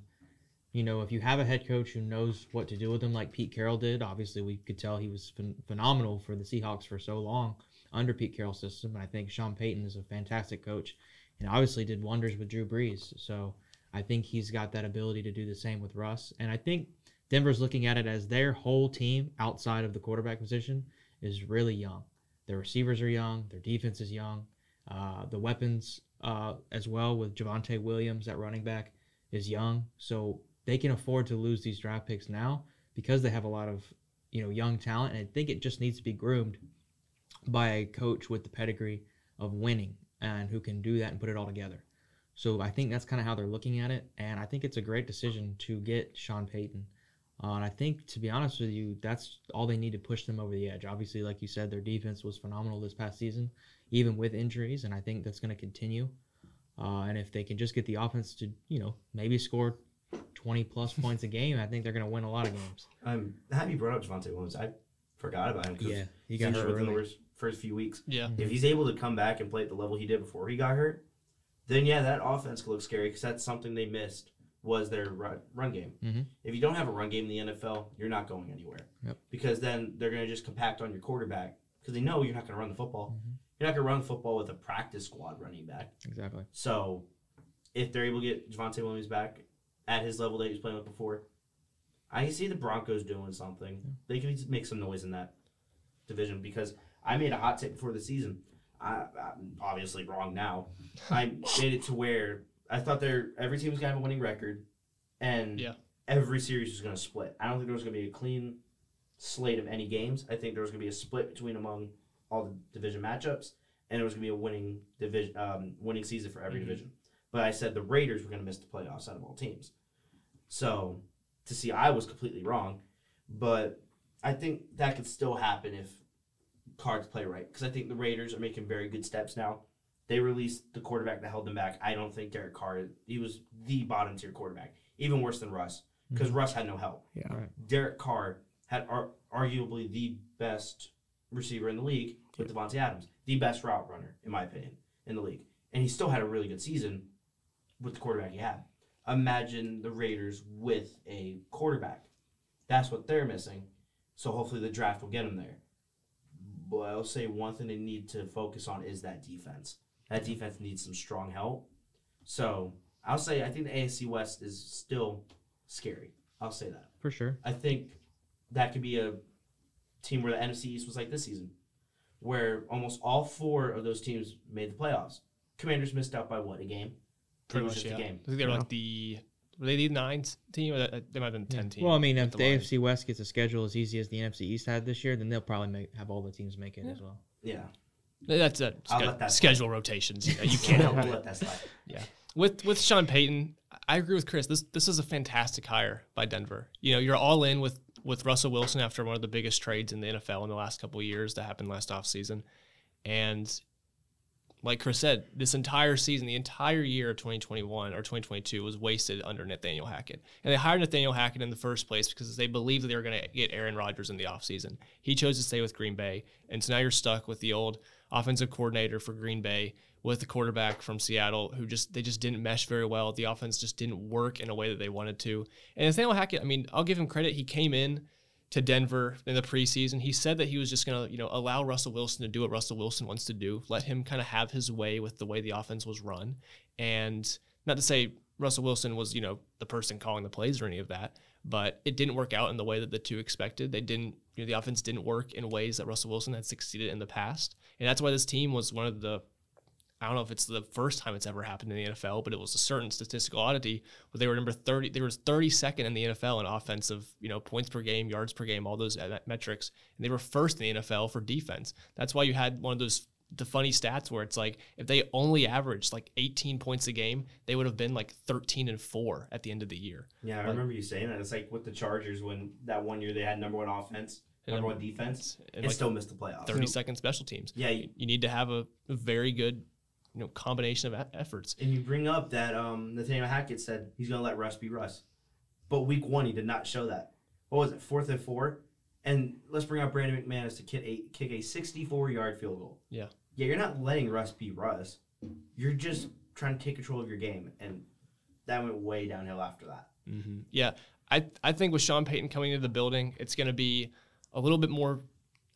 you know, if you have a head coach who knows what to do with them, like Pete Carroll did, obviously we could tell he was phen- phenomenal for the Seahawks for so long under Pete Carroll's system. And I think Sean Payton is a fantastic coach, and obviously did wonders with Drew Brees. So I think he's got that ability to do the same with Russ. And I think Denver's looking at it as their whole team outside of the quarterback position is really young. Their receivers are young. Their defense is young. Uh, the weapons uh, as well with Javonte Williams at running back is young. So they can afford to lose these draft picks now because they have a lot of you know young talent. And I think it just needs to be groomed by a coach with the pedigree of winning and who can do that and put it all together. So I think that's kind of how they're looking at it, and I think it's a great decision to get Sean Payton. Uh, and I think, to be honest with you, that's all they need to push them over the edge. Obviously, like you said, their defense was phenomenal this past season, even with injuries, and I think that's going to continue. Uh, and if they can just get the offense to, you know, maybe score 20 plus <laughs> points a game, I think they're going to win a lot of games. I'm happy you brought up Javonte Williams. I forgot about him because Yeah, he he's got hurt within the first, first few weeks. Yeah. If he's able to come back and play at the level he did before he got hurt, then yeah, that offense could look scary because that's something they missed was their run, run game. Mhm. If you don't have a run game in the NFL, you're not going anywhere. Yep. Because then they're going to just compact on your quarterback because they know you're not going to run the football. Mhm. You're not going to run football with a practice squad running back. Exactly. So if they're able to get Javonte Williams back at his level that he was playing with before, I see the Broncos doing something. They can make some noise in that division because I made a hot take before the season. I, I'm obviously wrong now. I <laughs> made it to where I thought there every team was gonna have a winning record, and Yeah. every series was gonna split. I don't think there was gonna be a clean slate of any games. I think there was gonna be a split between among all the division matchups, and it was gonna be a winning division, um, winning season for every Mhm. division. But I said the Raiders were gonna miss the playoffs out of all teams. So to see, I was completely wrong, but I think that could still happen if cards play right. Because I think the Raiders are making very good steps now. They released the quarterback that held them back. I don't think Derek Carr. He was the bottom tier quarterback, even worse than Russ, because Russ had no help. Yeah. Right. Derek Carr had ar- arguably the best receiver in the league with Davante Adams, the best route runner in my opinion in the league, and he still had a really good season with the quarterback he had. Imagine the Raiders with a quarterback. That's what they're missing. So hopefully the draft will get them there. But I'll say one thing they need to focus on is that defense. That defense needs some strong help. So I'll say I think the AFC West is still scary. I'll say that. For sure. I think that could be a team where the NFC East was like this season, where almost all four of those teams made the playoffs. Commanders missed out by what a game. Pretty much, just yeah. a game. I think they were Yeah. like the were they the ninth team? Or that- they might have been ten team. Well, I mean, if the, Lions. AFC West gets a schedule as easy as the NFC East had this year, then they'll probably make, have all the teams make it Yeah. as well. Yeah, that's a I'll ske- let that schedule rotations. You, know, <laughs> you can't help it. let that slide. with with Sean Payton, I agree with Chris. This this is a fantastic hire by Denver. You know, you're all in with with Russell Wilson after one of the biggest trades in the NFL in the last couple years that happened last offseason. And like Chris said, this entire season, the entire year of 2021 or 2022 was wasted under Nathaniel Hackett. And they hired Nathaniel Hackett in the first place because they believed that they were going to get Aaron Rodgers in the offseason. He chose to stay with Green Bay. And so now you're stuck with the old offensive coordinator for Green Bay with the quarterback from Seattle who just they just didn't mesh very well. The offense just didn't work in a way that they wanted to. And Nathaniel Hackett, I mean, I'll give him credit. He came in to Denver in the preseason. He said that he was just going to, you know, allow Russell Wilson to do what Russell Wilson wants to do, let him kind of have his way with the way the offense was run. And not to say Russell Wilson was, you know, the person calling the plays or any of that, but it didn't work out in the way that the two expected. They didn't, you know, the offense didn't work in ways that Russell Wilson had succeeded in the past. And that's why this team was one of the I don't know if it's the first time it's ever happened in the NFL, but it was a certain statistical oddity where they were number 30. They were 32nd in the NFL in offensive, you know, points per game, yards per game, all those uh, metrics, and they were first in the NFL for defense. That's why you had one of those the funny stats where it's like if they only averaged like 18 points a game, they would have been like 13 and four at the end of the year. Yeah, I Like- remember you saying that. It's like with the Chargers when that one year they had number one offense, number one defense, And like still missed the playoffs. 30 second special teams. Yeah, you, You need to have a, a very good, you know, combination of efforts. and you bring up that um, Nathaniel Hackett said he's going to let Russ be Russ, but week one he did not show that. What was it, fourth and four? And let's bring up Brandon McManus to kick a, kick a 64 yard field goal. Yeah. Yeah, you're not letting Russ be Russ. You're just trying to take control of your game, and that went way downhill after that. hmm Yeah, I I think with Sean Payton coming into the building, it's going to be a little bit more.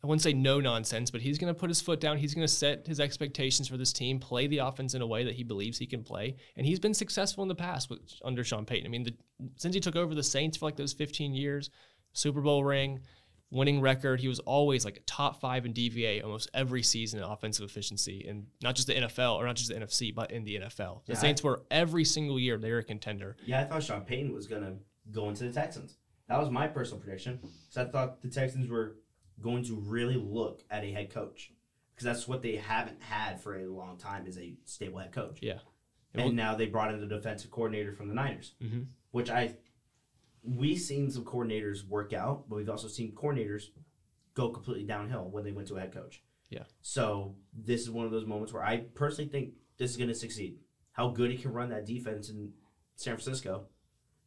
I wouldn't say no nonsense, but he's going to put his foot down. He's going to set his expectations for this team, play the offense in a way that he believes he can play, and he's been successful in the past with, under Sean Payton. I mean, the, since he took over the Saints for like those 15 years, Super Bowl ring, winning record, he was always like a top five in DVOA almost every season in offensive efficiency, and not just the NFL or not just the NFC, but in the NFL. The Yeah, Saints were every single year they were a contender. Yeah, I thought Sean Payton was going to go into the Texans. That was my personal prediction. Because I thought the Texans were going to really look at a head coach. Because that's what they haven't had for a long time is a stable head coach. Yeah. And now they brought in the defensive coordinator from the Niners, Mhm. which I we've seen some coordinators work out, but we've also seen coordinators go completely downhill when they went to a head coach. Yeah. So this is one of those moments where I personally think this is going to succeed. How good he can run that defense in San Francisco.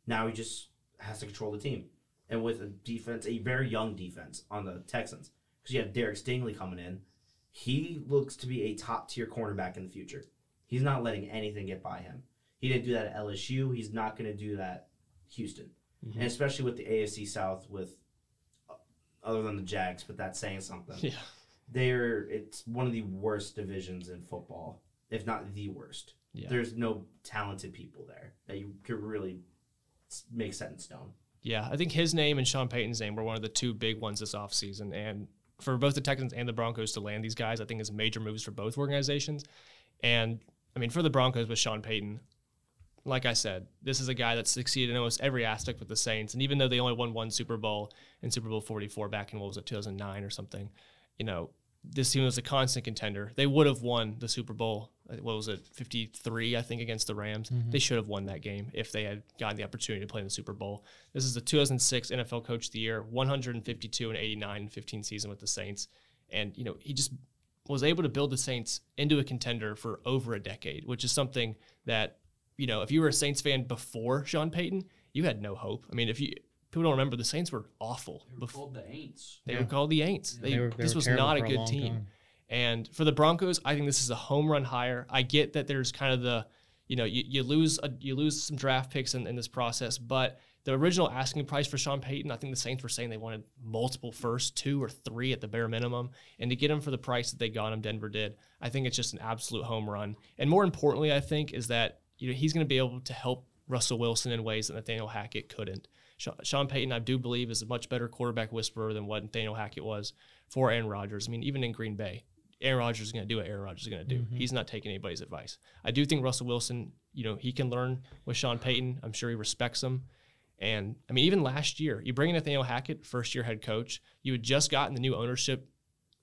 Now he just has to control the team, and with a defense, a very young defense on the Texans, because you have Derek Stingley coming in, He looks to be a top tier cornerback in the future. He's not letting anything get by him. He didn't do that at LSU. He's not going to do that at Houston, Mhm. and especially with the AFC South with. uh, Other than the Jags, but that's saying something. Yeah. They're it's one of the worst divisions in football, if not the worst. Yeah. There's no talented people there that you could really make set in stone. Yeah, I think his name and Sean Payton's name were one of the two big ones this offseason. And for both the Texans and the Broncos to land these guys, I think is major moves for both organizations. And I mean, for the Broncos with Sean Payton, like I said, this is a guy that succeeded in almost every aspect with the Saints. And even though they only won one Super Bowl in Super Bowl 44 back in, what was it, 2009 or something, you know, this team was a constant contender. They would have won the Super Bowl, uh, what was it, 53, I think, against the Rams. They should have won that game if they had gotten the opportunity to play in the Super Bowl. This is the 2006 NFL Coach of the Year, 152 and 89 and 15 season with the Saints. And, you know, he just was able to build the Saints into a contender for over a decade, which is something that, you know, if you were a Saints fan before Sean Payton, you had no hope. I mean, if you people don't remember, the Saints were awful. They were before. called the Aints. They Yeah. were called the Aints. They, They were- they this were was not a for a good team. time. And for the Broncos, I think this is a home run hire. I get that there's kind of the, you know, you, you lose a, you lose some draft picks in, in this process, but the original asking price for Sean Payton, I think the Saints were saying they wanted multiple first, two or three at the bare minimum, and to get him for the price that they got him, Denver did. I think it's just an absolute home run. And more importantly, I think is that you know he's going to be able to help Russell Wilson in ways that Nathaniel Hackett couldn't. Sean Payton, I do believe, is a much better quarterback whisperer than what Nathaniel Hackett was for Aaron Rodgers. I mean, even in Green Bay, Aaron Rodgers is going to do what Aaron Rodgers is going to do. He's not taking anybody's advice. I do think Russell Wilson, you know, he can learn with Sean Payton. I'm sure he respects him. And I mean, even last year, you bring in Nathaniel Hackett, first year head coach. You had just gotten the new ownership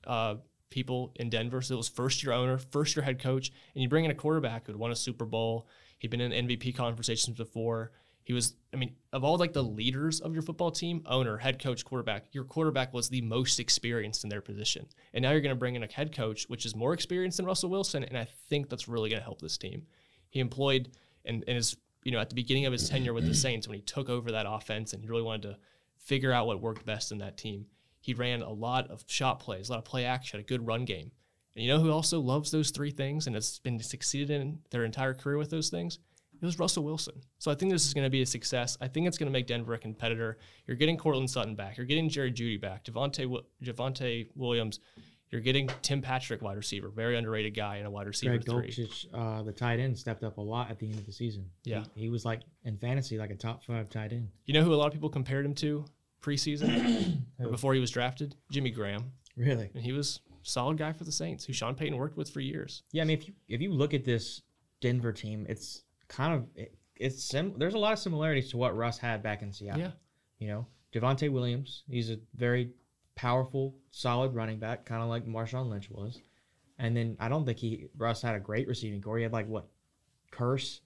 uh, people in Denver. So it was first year owner, first year head coach. And you bring in a quarterback who had won a Super Bowl. He'd been in MVP conversations before. He was, I mean, of all like the leaders of your football team, owner, head coach, quarterback, your quarterback was the most experienced in their position. And now you're going to bring in a head coach, which is more experienced than Russell Wilson. And I think that's really going to help this team. He employed and, and his, you know, at the beginning of his tenure with the <clears throat> Saints, when he took over that offense and he really wanted to figure out what worked best in that team, he ran a lot of shot plays, a lot of play action, a good run game. And you know who also loves those three things and has been succeeded in their entire career with those things? It was Russell Wilson. So I think this is going to be a success. I think it's going to make Denver a competitor. You're getting Courtland Sutton back. You're getting Jerry Jeudy back. Javonte Javonte Williams. You're getting Tim Patrick, wide receiver, very underrated guy and a wide receiver Greg three. Dulcich, uh, the tight end, stepped up a lot at the end of the season. Yeah. he, he was like in fantasy like a top five tight end. You know who a lot of people compared him to preseason <coughs> or before he was drafted? Jimmy Graham, Really? and he was solid guy for the Saints, who Sean Payton worked with for years. Yeah, I mean, if you if you look at this Denver team, it's kind of it, it's sim. There's a lot of similarities to what Russ had back in Seattle. Yeah. You know, Javonte Williams, he's a very powerful, solid running back, kind of like Marshawn Lynch was. And then I don't think he Russ had a great receiving core. He had like what, Kearse,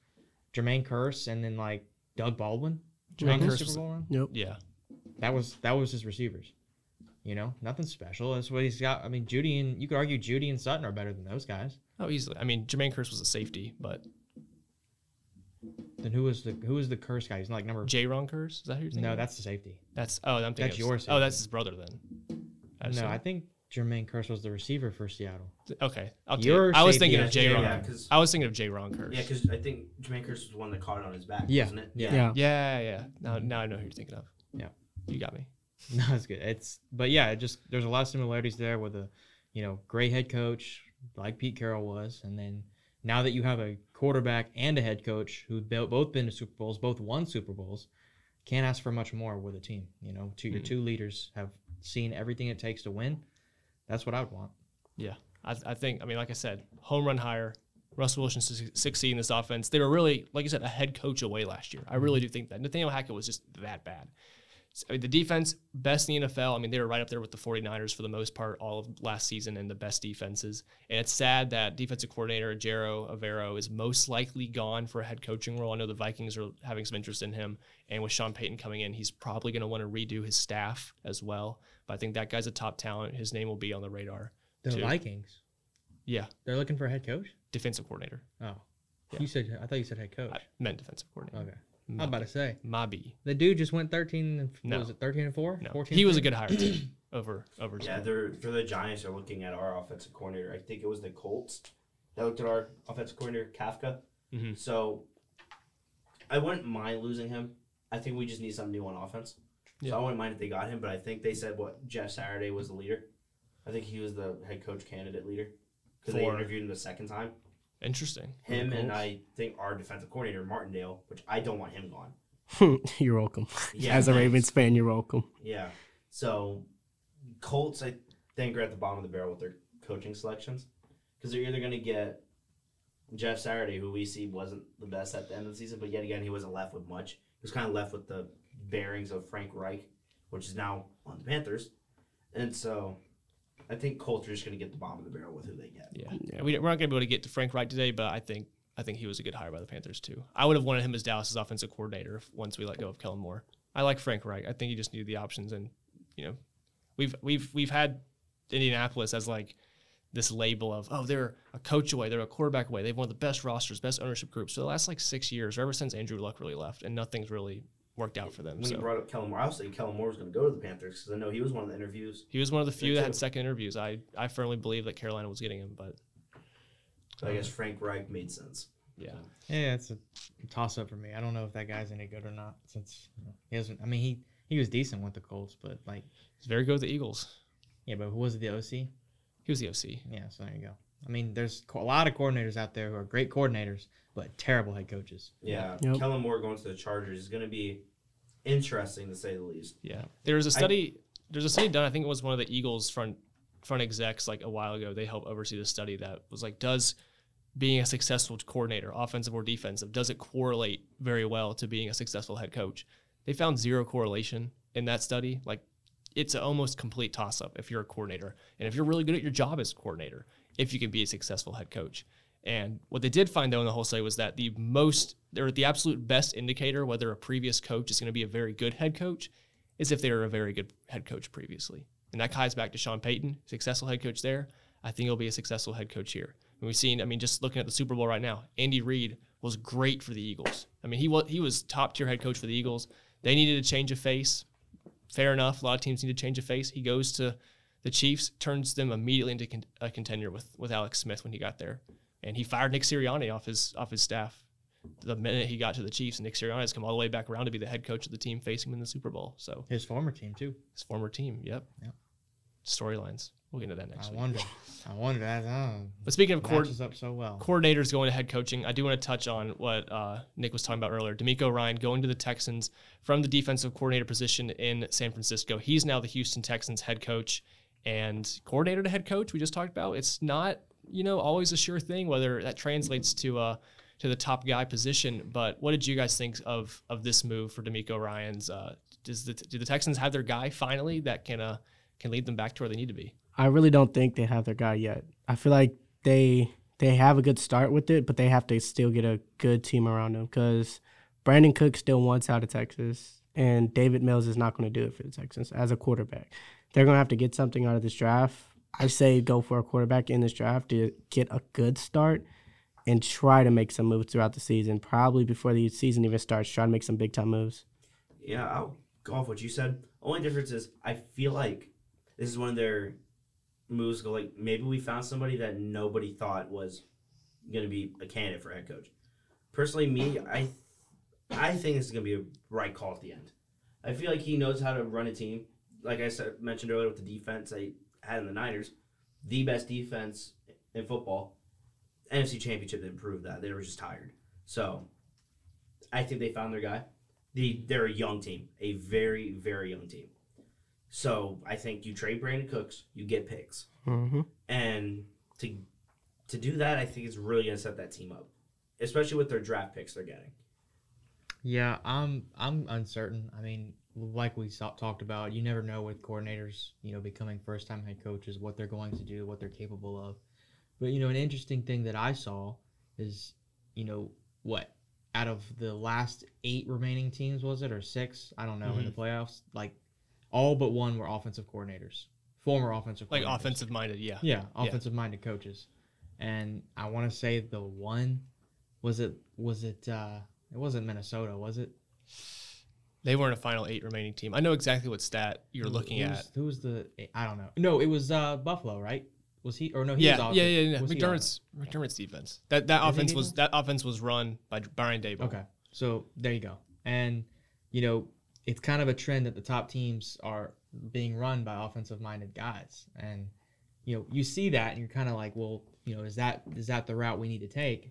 Jermaine Kearse, and then like Doug Baldwin. Jermaine on the Kearse Super was- Bowl run. Nope. Yeah, That was that was his receivers. You know, nothing special. That's what he's got. I mean, Jeudy and you could argue Jeudy and Sutton are better than those guys. oh easily. I mean, Jermaine Kearse was a safety, but Then who was the who was the Kearse guy? He's like number. Jeron Kearse is that who you're thinking? No, that's the safety. that's oh, I'm thinking that's of- yours, Oh, that's his brother then. I No. I think Jermaine Kearse was the receiver for Seattle. okay. I'll Your. I was thinking of J. yeah, Ron. yeah, 'cause- I was thinking of Jeron Kearse. Yeah, because I think Jermaine Kearse was the one that caught it on his back, Yeah, wasn't it? yeah. Yeah. Yeah, yeah. Now, now I know who you're thinking of. Yeah. you got me. <laughs> No, it's good. It's but yeah, it just there's a lot of similarities there with a, you know, great head coach like Pete Carroll was, and then now that you have a quarterback and a head coach who bo- both been to Super Bowls, both won Super Bowls, can't ask for much more with a team. You know, two your Mhm. two leaders have seen everything it takes to win. That's what I would want. Yeah, I, I think. I mean, like I said, home run hire. Russell Wilson su- succeed in this offense. They were really, like you said, a head coach away last year. I really do think that Nathaniel Hackett was just that bad. I mean, the defense, best in the NFL. I mean, they were right up there with the 49ers for the most part all of last season and the best defenses. And it's sad that defensive coordinator Ejiro Evero is most likely gone for a head coaching role. I know the Vikings are having some interest in him. And with Sean Payton coming in, he's probably going to want to redo his staff as well. But I think that guy's a top talent. His name will be on the radar. The Two. Vikings, Yeah, they're looking for a head coach. defensive coordinator. Oh, Yeah. you said I thought you said head coach. I meant defensive coordinator. Okay. I was about to say Mabi. the dude just went 13. And, No. was it 13 and four? No, 14 he was a good hire too. <clears throat> over over. Yeah, Tua. they're for the Giants. They're looking at our offensive coordinator. I think it was the Colts that looked at our offensive coordinator Kafka. Mhm. So I wouldn't mind losing him. I think we just need something new on offense. Yeah. So I wouldn't mind if they got him. But I think they said what Jeff Saturday was the leader. I think he was the head coach candidate leader because they interviewed him the second time. Interesting. Him and I think our defensive coordinator Martindale, which I don't want him gone. <laughs> you're welcome. Yeah, As a. Ravens fan, you're welcome. Yeah. So Colts, I think, are at the bottom of the barrel with their coaching selections because they're either going to get Jeff Saturday, who we see wasn't the best at the end of the season, but yet again, he wasn't left with much. He was kind of left with the bearings of Frank Reich, which is now on the Panthers. And so I think Colts are just going to get the bottom of the barrel with who they get. Yeah, Yeah. We, we're not going to be able to get to Frank Reich today, but I think I think he was a good hire by the Panthers too. I would have wanted him as Dallas's offensive coordinator if, once we let go of Kellen Moore. I like Frank Reich. I think he just needed the options, and you know, we've we've we've had Indianapolis as like this label of oh they're a coach away, they're a quarterback away, they've one of the best rosters, best ownership groups for the last like six years, or ever since Andrew Luck really left, and nothing's really worked out for them. When you brought up Kellen Moore, I was thinking Kellen Moore was going to go to the Panthers because I know he was one of the interviews. he was one of the few that too. had second interviews. I I firmly believe that Carolina was getting him, but So I guess um, Frank Reich made sense. yeah. Yeah, it's a toss up for me. I don't know if that guy's any good or not. Since you know, he hasn't. I mean, he he was decent with the Colts, but like, He's very good with the Eagles. yeah, but who was the OC? He was the OC. Yeah, so there you go. I mean, there's a lot of coordinators out there who are great coordinators, but terrible head coaches. Yeah, Yep. Kellen Moore going to the Chargers is going to be interesting to say the least. Yeah, there was a study. there's a study done. I think it was one of the Eagles front front execs like a while ago. They helped oversee the study that was like, does being a successful coordinator, offensive or defensive, does it correlate very well to being a successful head coach? They found zero correlation in that study. Like, it's an almost complete toss up if you're a coordinator and if you're really good at your job as a coordinator, if you can be a successful head coach. And what they did find though in the whole study was that the most, or the absolute best indicator whether a previous coach is going to be a very good head coach is if they were a very good head coach previously. And that ties back to Sean Payton, successful head coach there. I think he'll be a successful head coach here. And we've seen, I mean, just looking at the Super Bowl right now, Andy Reid was great for the Eagles. I mean, he was he was top tier head coach for the Eagles. They needed a change of face. Fair enough. A lot of teams need a change of face. He goes to the Chiefs, turns them immediately into con- a contender with with Alex Smith when he got there, and he fired Nick Sirianni off his off his staff the minute he got to the Chiefs. Nick Sirianni has come all the way back around to be the head coach of the team facing him in the Super Bowl. So His former team too. his former team. Yep. Yep. Storylines. We'll get into that next I week. wonder. I wonder. That uh, But speaking of coord- up so well. coordinators going to head coaching, I do want to touch on what uh, Nick was talking about earlier. DeMeco Ryan going to the Texans from the defensive coordinator position in San Francisco. He's now the Houston Texans head coach and coordinator to head coach. We just talked about. It's not you know always a sure thing whether that translates to uh to the top guy position. But what did you guys think of of this move for DeMeco Ryans? Uh, does the do the Texans have their guy finally that can uh can lead them back to where they need to be? I really don't think they have their guy yet. I feel like they they have a good start with it, but they have to still get a good team around them because Brandin Cook still wants out of Texas, and Davis Mills is not going to do it for the Texans as a quarterback. They're going to have to get something out of this draft. I say go for a quarterback in this draft to get a good start and try to make some moves throughout the season. Probably before the season even starts, try to make some big time moves. Yeah, I'll go off what you said. Only difference is I feel like this is one of their moves. Go like maybe we found somebody that nobody thought was going to be a candidate for head coach. Personally, me, I, I think this is going to be a right call at the end. I feel like he knows how to run a team. Like I said, mentioned earlier with the defense they had in the Niners, the best defense in football. NFC Championship didn't prove that. They were just tired. So, I think they found their guy the they're a young team, a very very young team. So I think you trade Brandin Cooks, you get picks, Mm-hmm. and to to do that, I think it's really gonna set that team up, especially with their draft picks they're getting. Yeah, I'm I'm uncertain. I mean, like we saw, talked about, you never know with coordinators, you know, becoming first time head coaches what they're going to do, what they're capable of. But you know, an interesting thing that I saw is, you know, what out of the last eight remaining teams was it or six? I don't know in the playoffs. Like all but one were offensive coordinators, former offensive Like offensive minded, yeah. Yeah, offensive minded coaches. And I want to say the one was it was it uh it wasn't Minnesota, was it? They weren't a final eight remaining team. I know exactly what stat you're Who- looking at. Who was the? I don't know. No, it was uh, Buffalo, right? Was he or no? He was Yeah, off yeah, yeah, yeah. Was McDermott's McDermott's defense. That that Is offense was that offense was run by Brian Daboll. Okay, so there you go. And you know, it's kind of a trend that the top teams are being run by offensive-minded guys, and you know, you see that, and you're kind of like, well, you know, is that is that the route we need to take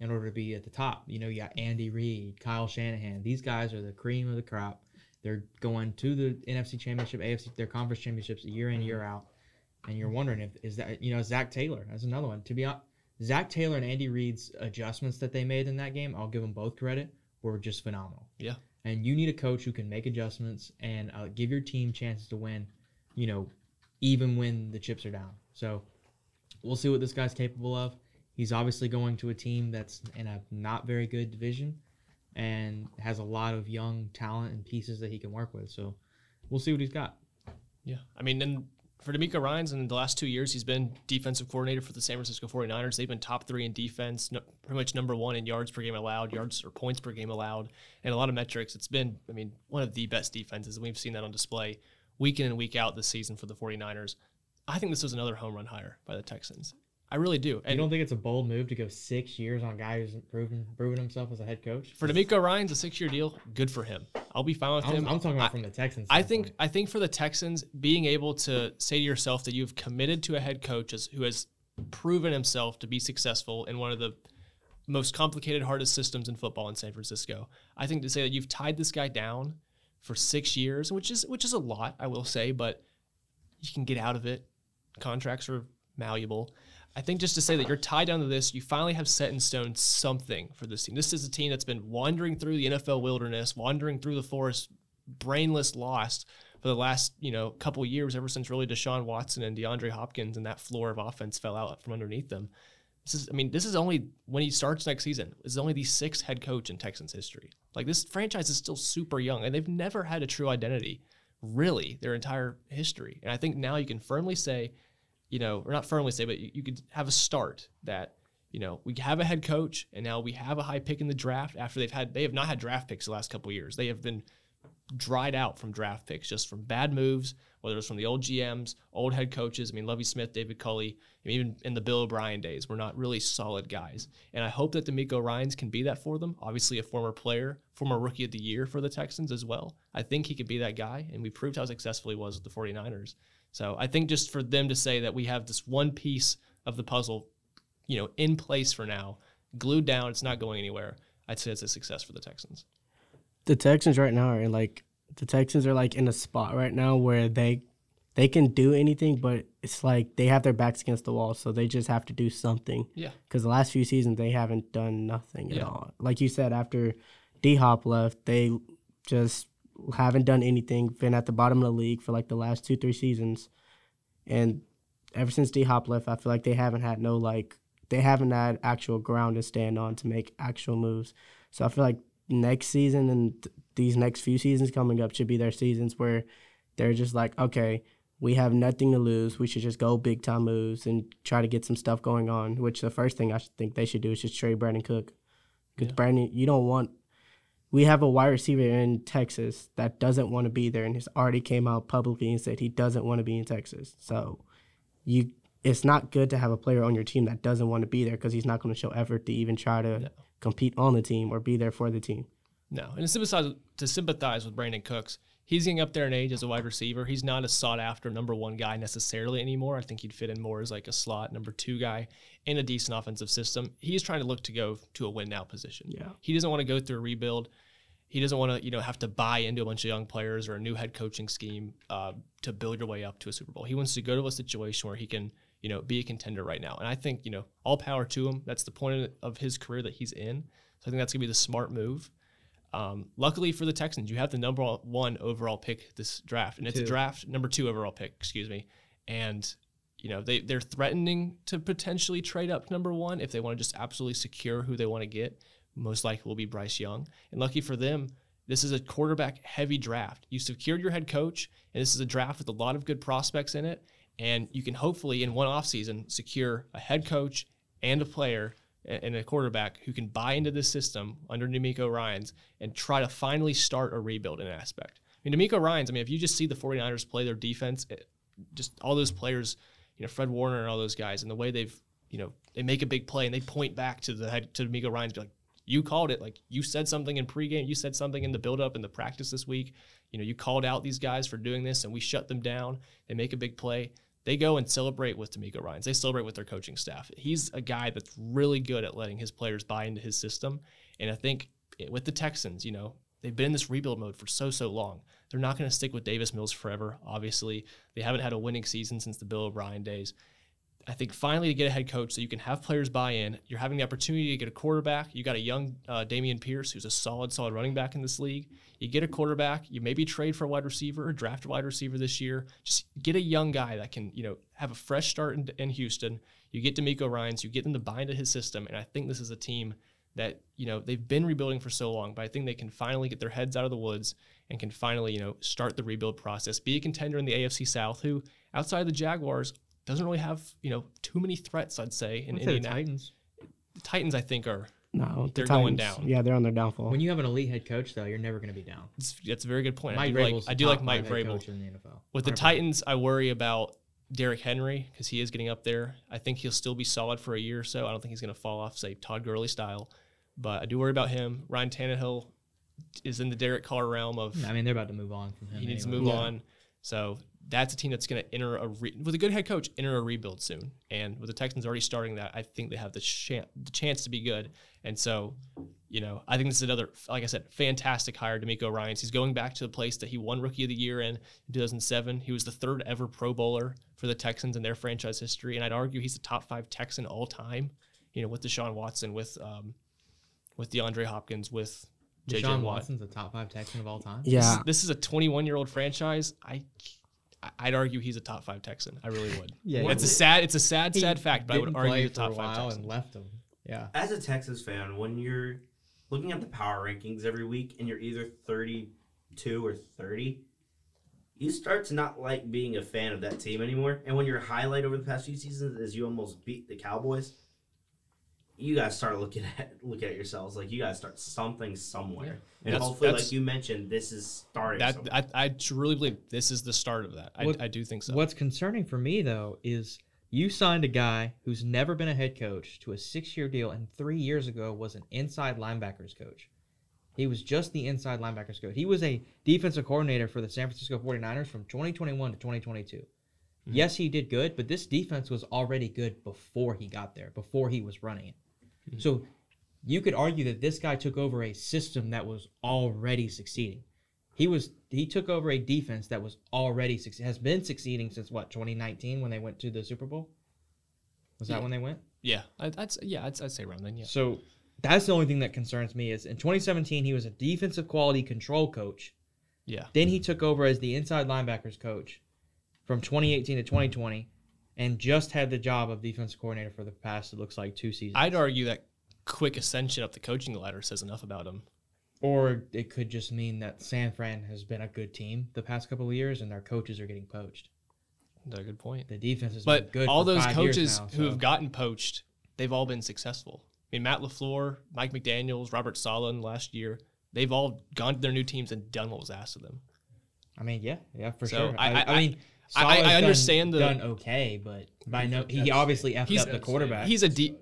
in order to be at the top? You know, you got Andy Reid, Kyle Shanahan. These guys are the cream of the crop. They're going to the NFC Championship, AFC, their conference championships year in year out, and you're wondering if is that you know Zac Taylor. That's another one. To be honest, Zac Taylor and Andy Reid's adjustments that they made in that game, I'll give them both credit, were just phenomenal. Yeah. And you need a coach who can make adjustments and uh, give your team chances to win, you know, even when the chips are down. So we'll see what this guy's capable of. He's obviously going to a team that's in a not very good division and has a lot of young talent and pieces that he can work with. So we'll see what he's got. Yeah. I mean, and for DeMeco Ryans in the last two years, he's been defensive coordinator for the San Francisco 49ers. They've been top three in defense, no, pretty much number one in yards per game allowed, yards or points per game allowed, and a lot of metrics. It's been, I mean, one of the best defenses. We've seen that on display week in and week out this season for the 49ers. I think this was another home run hire by the Texans. I really do. you don't think it's a bold move to go six years on a guy who's proven proven himself as a head coach? for DeMeco Ryans a six year deal, good for him. I'll be fine with I'm, him. I'm talking about I- from the Texans. I think. I think for the Texans, being able to say to yourself that you've committed to a head coach as, who has proven himself to be successful in one of the most complicated, hardest systems in football in San Francisco. I think to say that you've tied this guy down for six years, which is which is a lot, I will say, but you can get out of it. Contracts are malleable. I think just to say that you're tied down to this, you finally have set in stone something for this team. This is a team that's been wandering through the NFL wilderness, wandering through the forest, brainless, lost for the last you know couple years, ever since really Deshaun Watson and DeAndre Hopkins and that floor of offense fell out from underneath them. This is, I mean, this is only when he starts next season. This is only the sixth head coach in Texans history. Like this franchise is still super young, and they've never had a true identity, really, their entire history. And I think now you can firmly say, you know, or not firmly say, but you, you could have a start that, you know, we have a head coach, and now we have a high pick in the draft after they've had they have not had draft picks the last couple years. They have been dried out from draft picks just from bad moves, whether it's from the old GMs, old head coaches. I mean, Lovie Smith, David Culley, I mean, even in the Bill O'Brien days, we're not really solid guys. And I hope that DeMeco Ryans can be that for them. Obviously, a former player, former rookie of the year for the Texans as well. I think he could be that guy, and we proved how successful he was with the 49ers. So I think just for them to say that we have this one piece of the puzzle, you know, in place for now, glued down, it's not going anywhere. I'd say it's a success for the Texans. the Texans right now are like the Texans are like in a spot right now where they they can do anything, but it's like they have their backs against the wall, so they just have to do something. Yeah. Because the last few seasons they haven't done nothing at Yeah. all. Like you said, after D Hop left, they just haven't done anything. Been at the bottom of the league for like the last two three seasons, and ever since D Hop left, I feel like they haven't had no like they haven't had actual ground to stand on to make actual moves. So I feel like next season and th- these next few seasons coming up should be their seasons where they're just like, okay, we have nothing to lose. We should just go big time moves and try to get some stuff going on. Which the first thing I should think they should do is just trade Brandin Cook. Because Yeah. Brandon, you don't want. We have a wide receiver in Texas that doesn't want to be there, and has already came out publicly and said he doesn't want to be in Texas. So, you, it's not good to have a player on your team that doesn't want to be there because he's not going to show effort to even try to No. compete on the team or be there for the team. No, and to sympathize to sympathize with Brandin Cooks, he's getting up there in age as a wide receiver. He's not a sought after number one guy necessarily anymore. I think he'd fit in more as like a slot number two guy in a decent offensive system. He's trying to look to go to a win now position. Yeah. He doesn't want to go through a rebuild. He doesn't want to, you know, have to buy into a bunch of young players or a new head coaching scheme uh, to build your way up to a Super Bowl. He wants to go to a situation where he can, you know, be a contender right now. And I think, you know, all power to him. That's the point of his career that he's in. So I think that's gonna be the smart move. Um, luckily for the Texans, you have the number one overall pick this draft, and it's a draft number two overall pick. Excuse me, and you know they they're threatening to potentially trade up number one if they want to just absolutely secure who they want to get. Most likely will be Bryce Young, and lucky for them, this is a quarterback heavy draft. You secured your head coach, and this is a draft with a lot of good prospects in it, and you can hopefully in one offseason secure a head coach and a player and a quarterback who can buy into this system under DeMeco Ryans and try to finally start a rebuild in aspect. I mean, DeMeco Ryans, I mean, if you just see the 49ers play their defense, it, just all those players, you know, Fred Warner and all those guys, and the way they've, you know, they make a big play and they point back to the head to DeMeco Ryans, be like, you called it. Like you said something in pregame, you said something in the buildup in the practice this week. You know, you called out these guys for doing this, and we shut them down. They make a big play. They go and celebrate with DeMeco Ryans. They celebrate with their coaching staff. He's a guy that's really good at letting his players buy into his system. And I think it- with the Texans, you know, they've been in this rebuild mode for so so long. They're not going to stick with Davis Mills forever. Obviously, they haven't had a winning season since the Bill O'Brien days. I think finally to get a head coach so you can have players buy in. You're having the opportunity to get a quarterback. You got a young uh, Dameon Pierce who's a solid, solid running back in this league. You get a quarterback. You maybe trade for a wide receiver or draft a wide receiver this year. Just get a young guy that can you know have a fresh start in, in Houston. You get DeMeco Ryans. You get them to buy into his system, and I think this is a team that you know they've been rebuilding for so long, but I think they can finally get their heads out of the woods and can finally you know start the rebuild process, be a contender in the AFC South, who outside of the Jaguars doesn't really have you know too many threats. I'd say in I'd say the Indianapolis. Titans. The Titans, I think, are No, They're going Titans, down. Yeah, they're on their downfall. When you have an elite head coach, though, you're never going to be down. it's, that's a very good point. I Mike do like I do like Mike five Vrabel. coach in the NFL. With the 100%. Titans, I worry about Derrick Henry because he is getting up there. I think he'll still be solid for a year or so. I don't think he's going to fall off, say Todd Gurley style, but I do worry about him. Ryan Tannehill is in the Derek Carr realm of I mean, they're about to move on from him. he needs to anyway. move on. So that's a team that's going to enter a re- with a good head coach enter a rebuild soon. And with the Texans already starting that, I think they have the, chan the chance to be good. And so, you know, I think this is another, like I said, fantastic hire. DeMeco Ryans. He's going back to the place that he won Rookie of the Year in, in 2007. He was the third ever Pro Bowler for the Texans in their franchise history, and I'd argue he's the top five Texan all time. You know, with Deshaun Watson, with um, with DeAndre Hopkins, with JJ Deshaun Watt. Watson's the top five Texan of all time. yeah, This is a 21 year old franchise. I, I'd argue he's a top five Texan. I really would. <laughs> Yeah, it's a sad, it's a sad, sad fact, but I would Didn't argue play the top for a five while Texan. and left him. Yeah. As a Texas fan, when you're looking at the power rankings every week and you're either 32 or 30, you start to not like being a fan of that team anymore. And when your highlight over the past few seasons is you almost beat the Cowboys, you guys start looking <laughs> at looking at yourselves like you guys start something somewhere. And That's- hopefully, that's- like you mentioned, this is starting. That somewhere. I, I truly believe this is the start of that. I, I do think so. What's concerning for me though is you signed a guy who's never been a head coach to a six-year deal, and three years ago was an inside linebackers coach. He was just the inside linebackers coach. He was a defensive coordinator for the San Francisco 49ers from 2021 to 2022. Mm-hmm. Yes, he did good, but this defense was already good before he got there, before he was running it. Mm. So you could argue that this guy took over a system that was already succeeding. He was he took over a defense that was already has been succeeding since what 2019 when they went to the Super Bowl. Was that Yeah. when they went? yeah, I'd, s- yeah, I'd, I'd say around then. Yeah. So that's the only thing that concerns me is in 2017 he was a defensive quality control coach. Yeah. Then he took over as the inside linebackers coach from 2018 to 2020, and just had the job of defensive coordinator for the past it looks like two seasons. I'd argue that quick ascension up the coaching ladder says enough about him. Or it could just mean that San Fran has been a good team the past couple of years, and their coaches are getting poached. That's a good point. The defense has But been good. all those coaches now, who have gotten poached, they've all been successful. I mean, Matt LaFleur, Mike McDaniels, Robert Saleh last year, they've all gone to their new teams and done what was asked of them. I mean, yeah, yeah, for So, sure. I, I- I, mean, I- I Saleh's done- understand the- done okay, but by no, he obviously effed up the quarterback. He's a de-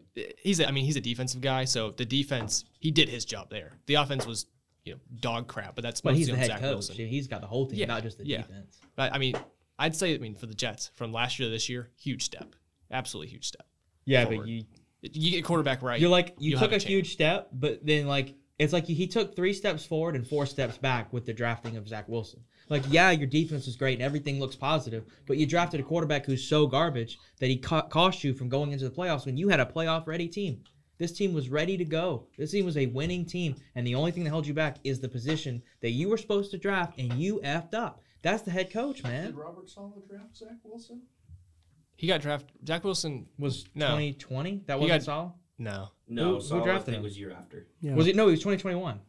he's a, I mean he's a defensive guy, so the defense he did his job there. The offense was you know dog crap, but that's but he's the head Zach coach. Wilson. He's got the whole team, Yeah, not just the yeah. defense. But I mean, I'd say I mean for the Jets from last year to this year, huge step, absolutely huge step. Yeah, Forward. but you You get quarterback right. you're like you took a, a huge step, but then like it's like he took three steps forward and four steps back with the drafting of Zach Wilson. Like, yeah, your defense is great and everything looks positive, but you drafted a quarterback who's so garbage that he co- cost you from going into the playoffs when you had a playoff ready team. This team was ready to go. This team was a winning team, and the only thing that held you back is the position that you were supposed to draft, and you effed up. That's the head coach, man. Did Robert Saleh draft Zach Wilson? he got drafted. Zach Wilson Was No. 2020? That He wasn't got- Saleh? no, no, who- who so I drafted think him? was year after. Yeah. Was it? No, it was 2021.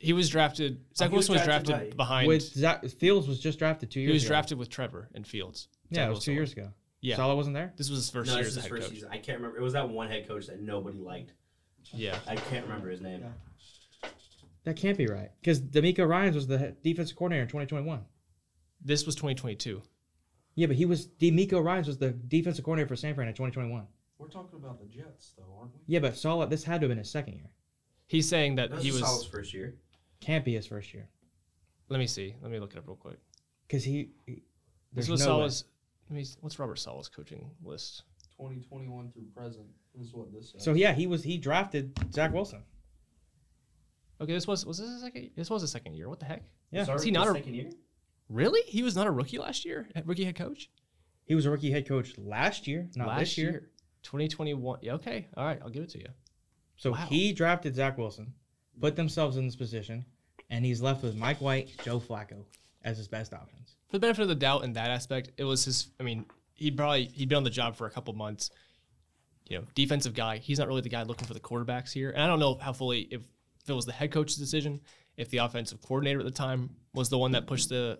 He was drafted. Zach he was Wilson was drafted drafted by- behind. With Zach Fields was just drafted two years. he was ago. drafted with Trevor and Fields. Yeah, Zach it was Wilson two years ago. Yeah, Saleh wasn't there. this was his first no, year this as is his head first coach. season. I can't remember. It was that one head coach that nobody liked. Yeah. I can't remember his name. That can't be right because DeMeco Ryans was the defensive coordinator in 2021. This was 2022. Yeah, but he was DeMeco Ryans was the defensive coordinator for San Fran in 2021. We're talking about the Jets, though, aren't we? Yeah, but Saul, this had to have been his second year. He's saying that That was he Saul's was. first year. Can't be his first year Let me see. Let me look it up real quick. because he. he This there's was no way. Saleh's. Let me. What's Robert Saleh's coaching list? 2021 through present is what this says. So yeah, he was he drafted Zach Wilson. Okay, this was was this a second? This was a second year. What the heck? Yeah. Sorry, Is he not a- second year? Really? He was not a rookie last year. a Rookie head coach He was a rookie head coach last year, not last this year. 2021. Yeah, okay. All right. I'll give it to you. So Wow. he drafted Zach Wilson, put themselves in this position, and he's left with Mike White, Joe Flacco as his best options. For the benefit of the doubt in that aspect, it was his. I mean, he'd probably he'd been on the job for a couple months. You know, defensive guy. He's not really the guy looking for the quarterbacks here. And I don't know how fully if, if it was the head coach's decision, if the offensive coordinator at the time was the one that pushed the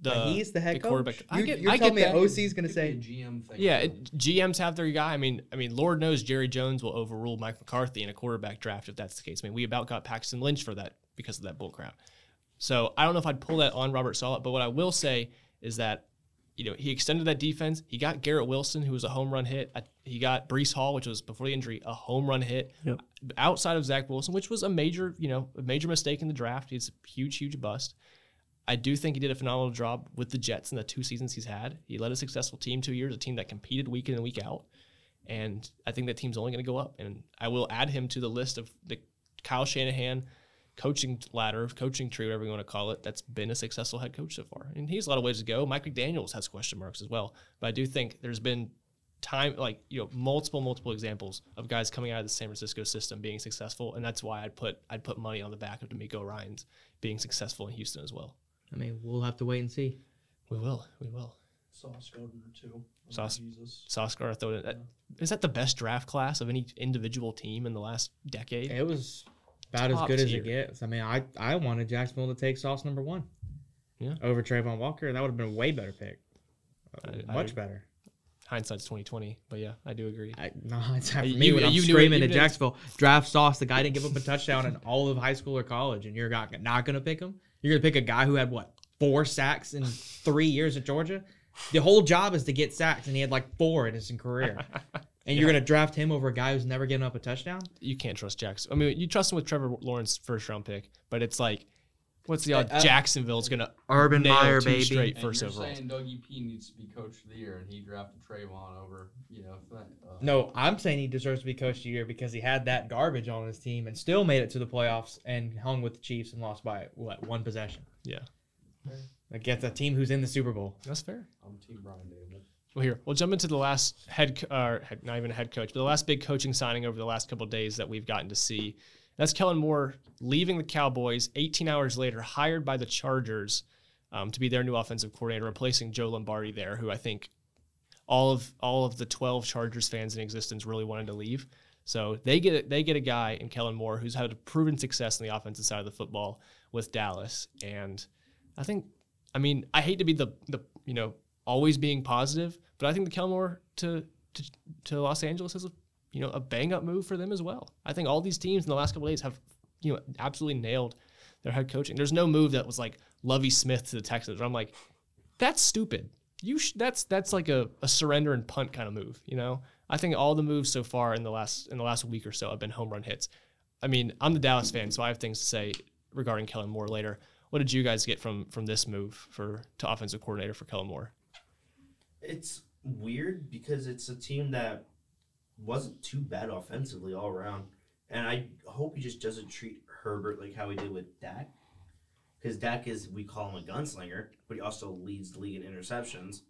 the. But he's the head coach. quarterback. I You, get- you're I telling me get that. OC's going to say GM thing. Yeah, it, GMs have their guy. I mean, I mean, Lord knows Jerry Jones will overrule Mike McCarthy in a quarterback draft if that's the case. I mean, we about got Paxton Lynch for that because of that bull crap. So I don't know if I'd pull that on Robert Saleh, but what I will say is that you know he extended that defense. He got Garrett Wilson, who was a home run hit. He got Breece Hall, which was before the injury, a home run hit. Yep. Outside of Zach Wilson, which was a major, you know, a major mistake in the draft. He's a huge, huge bust. I do think he did a phenomenal job with the Jets in the two seasons he's had. He led a successful team two years, a team that competed week in and week out. And I think that team's only going to go up. And I will add him to the list of the Kyle Shanahan coaching ladder, coaching tree, whatever you want to call it, that's been a successful head coach so far. And he's a lot of ways to go. Mike McDaniels has question marks as well. But I do think there's been time, like, you know, multiple, multiple examples of guys coming out of the San Francisco system being successful. And that's why I'd put I'd put money on the back of DeMeco Ryans being successful in Houston as well. I mean, we'll have to wait and see. We will. We will. Sauce Gardner too. Oh, Sauce- Jesus. Sauce throw it. That, is that the best draft class of any individual team in the last decade? It was about as Top good as it gets. I mean, I, I wanted Jacksonville to take Sauce number one. Yeah. Over Travon Walker. That would have been a way better pick. I- uh, Much I- better. Hindsight's twenty twenty, but yeah, I do agree. I, no, <laughs> it's not for You- me when I'm you knew it- screaming at. Jacksonville. Draft Sauce. The guy didn't give up a touchdown in all of high school or college, and you're not, not going to pick him. You're going to pick a guy who had what four sacks in three years at Georgia. The whole job is to get sacks, and he had like four in his career. <laughs> And you're going to draft him over a guy who's never given up a touchdown? You can't trust Jackson. I mean, you trust him with Trevor Lawrence first round pick, but it's like, what's the odds Uh, uh, Jacksonville's gonna Urban nail Meyer, two baby. straight And first you're overall? saying Dougie P needs to be coach of the year, and he drafted Travon over, you know, that, uh, No, I'm saying he deserves to be coach of the year because he had that garbage on his team and still made it to the playoffs and hung with the Chiefs and lost by what one possession Yeah, against a team who's in the Super Bowl. that's fair. I'm Team Brian Daboll. Well, here we'll jump into the last head, co- or head, not even a head coach, but the last big coaching signing over the last couple of days that we've gotten to see. That's Kellen Moore leaving the Cowboys 18 hours later, hired by the Chargers um, to be their new offensive coordinator, replacing Joe Lombardi there, who I think all of all of the 12 Chargers fans in existence really wanted to leave. So they get they get a guy in Kellen Moore who's had proven success in the offensive side of the football with Dallas, and I think, I mean, I hate to be the the you know always being positive, but I think the Kellen Moore to to, to Los Angeles is a you know a bang up move for them as well. I think all these teams in the last couple of days have you know absolutely nailed their head coaching. There's no move that was like Lovie Smith to the Texans. I'm like, that's stupid. You sh- that's that's like a, a surrender and punt kind of move. You know, I think all the moves so far in the last in the last week or so have been home run hits. I mean, I'm the Dallas fan, so I have things to say regarding Kellen Moore later. What did you guys get from from this move for to offensive coordinator for Kellen Moore? It's weird because it's a team that wasn't too bad offensively all around, and I hope he just doesn't treat Herbert like how he did with Dak, because Dak is we call him a gunslinger, but he also leads the league in interceptions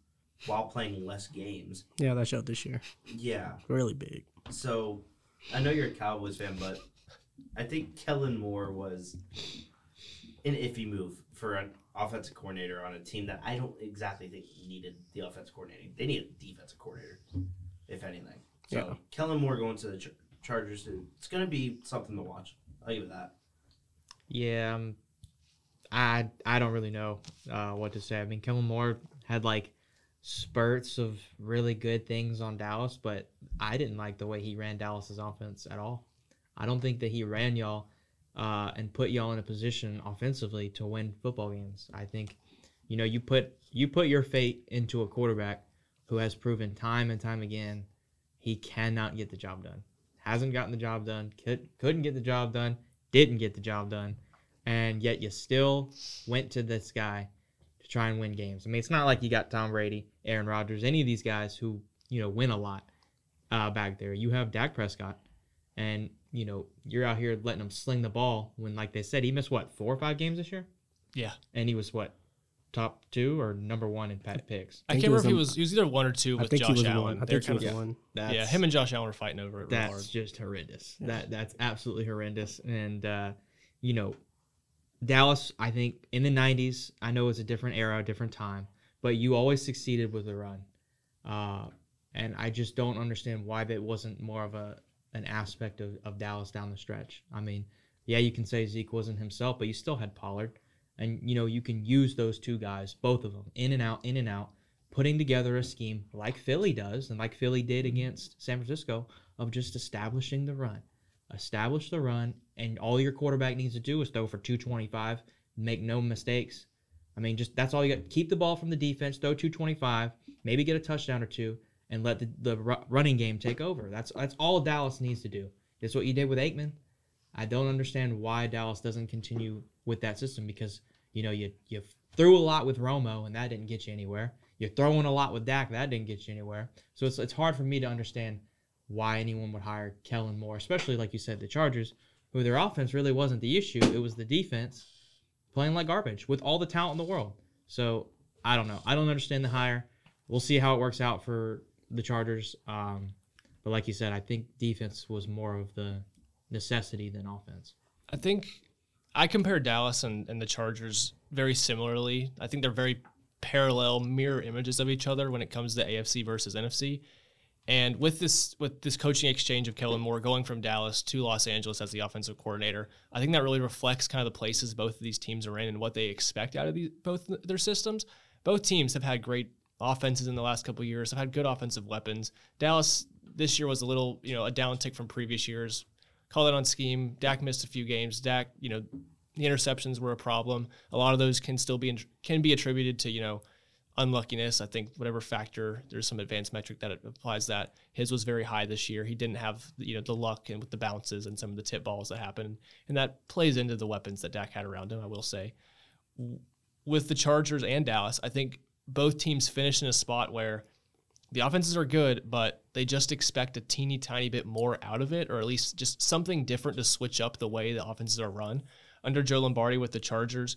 while playing less games. Yeah, that showed this year. Yeah, Really big. so I know you're a Cowboys fan, but I think Kellen Moore was an iffy move for an offensive coordinator on a team that I don't exactly think needed the offensive coordinator. They needed a defensive coordinator, if anything. So Yeah. Kellen Moore going to the Char- Chargers, it's going to be something to watch. I'll give it that. Yeah, um, I I don't really know uh, what to say. I mean, Kellen Moore had like spurts of really good things on Dallas, but I didn't like the way he ran Dallas's offense at all. I don't think that he ran y'all uh, and put y'all in a position offensively to win football games. I think, you know, you put you put your fate into a quarterback who has proven time and time again he cannot get the job done. Hasn't gotten the job done. Could, couldn't get the job done. Didn't get the job done, and yet you still went to this guy to try and win games. I mean, it's not like you got Tom Brady, Aaron Rodgers, any of these guys who you know win a lot uh, back there. You have Dak Prescott, and you know you're out here letting him sling the ball when, like they said, he missed what four or five games this year, Yeah, and he was what top two or number one in pat picks. I think can't remember was if he was he was either one or two I with think he Josh was Allen. one. I They're think he kind was of one. That's, yeah, him and Josh Allen were fighting over it. Real that's hard. just horrendous. That that's absolutely horrendous. And uh, you know, Dallas, I think in the '90s, I know it's a different era, a different time, but you always succeeded with the run. Uh, and I just don't understand why that wasn't more of a an aspect of, of Dallas down the stretch. I mean, yeah, you can say Zeke wasn't himself, but you still had Pollard, and you know you can use those two guys, both of them, in and out, in and out, putting together a scheme like Philly does, and like Philly did mm-hmm. against San Francisco, of just establishing the run, establish the run, and all your quarterback needs to do is throw for 225, make no mistakes. I mean, just that's all you got. Keep the ball from the defense, throw 225, maybe get a touchdown or two, and let the, the running game take over. That's that's all Dallas needs to do. It's what you did with Aikman. I don't understand why Dallas doesn't continue with that system because you know you you threw a lot with Romo and that didn't get you anywhere. You're throwing a lot with Dak that didn't get you anywhere. So it's it's hard for me to understand why anyone would hire Kellen Moore, especially like you said the Chargers, who their offense really wasn't the issue. It was the defense playing like garbage with all the talent in the world. So I don't know. I don't understand the hire. We'll see how it works out for the Chargers. Um, but like you said, I think defense was more of the necessity than offense. I think I compare Dallas and, and the Chargers very similarly. I think they're very parallel mirror images of each other when it comes to AFC versus NFC. And with this with this coaching exchange of Kellen Moore going from Dallas to Los Angeles as the offensive coordinator, I think that really reflects kind of the places both of these teams are in and what they expect out of these, both their systems. Both teams have had great offenses in the last couple years. Have had good offensive weapons. Dallas this year was a little, you know, a downtick from previous years. Call that on scheme. Dak missed a few games. Dak, you know, the interceptions were a problem. A lot of those can still be can be attributed to you know unluckiness. I think whatever factor, there's some advanced metric that applies that. His was very high this year. He didn't have you know the luck and with the bounces and some of the tip balls that happened, and that plays into the weapons that Dak had around him. I will say, with the Chargers and Dallas, I think both teams finished in a spot where the offenses are good, but they just expect a teeny tiny bit more out of it, or at least just something different to switch up the way the offenses are run. Under Joe Lombardi with the Chargers,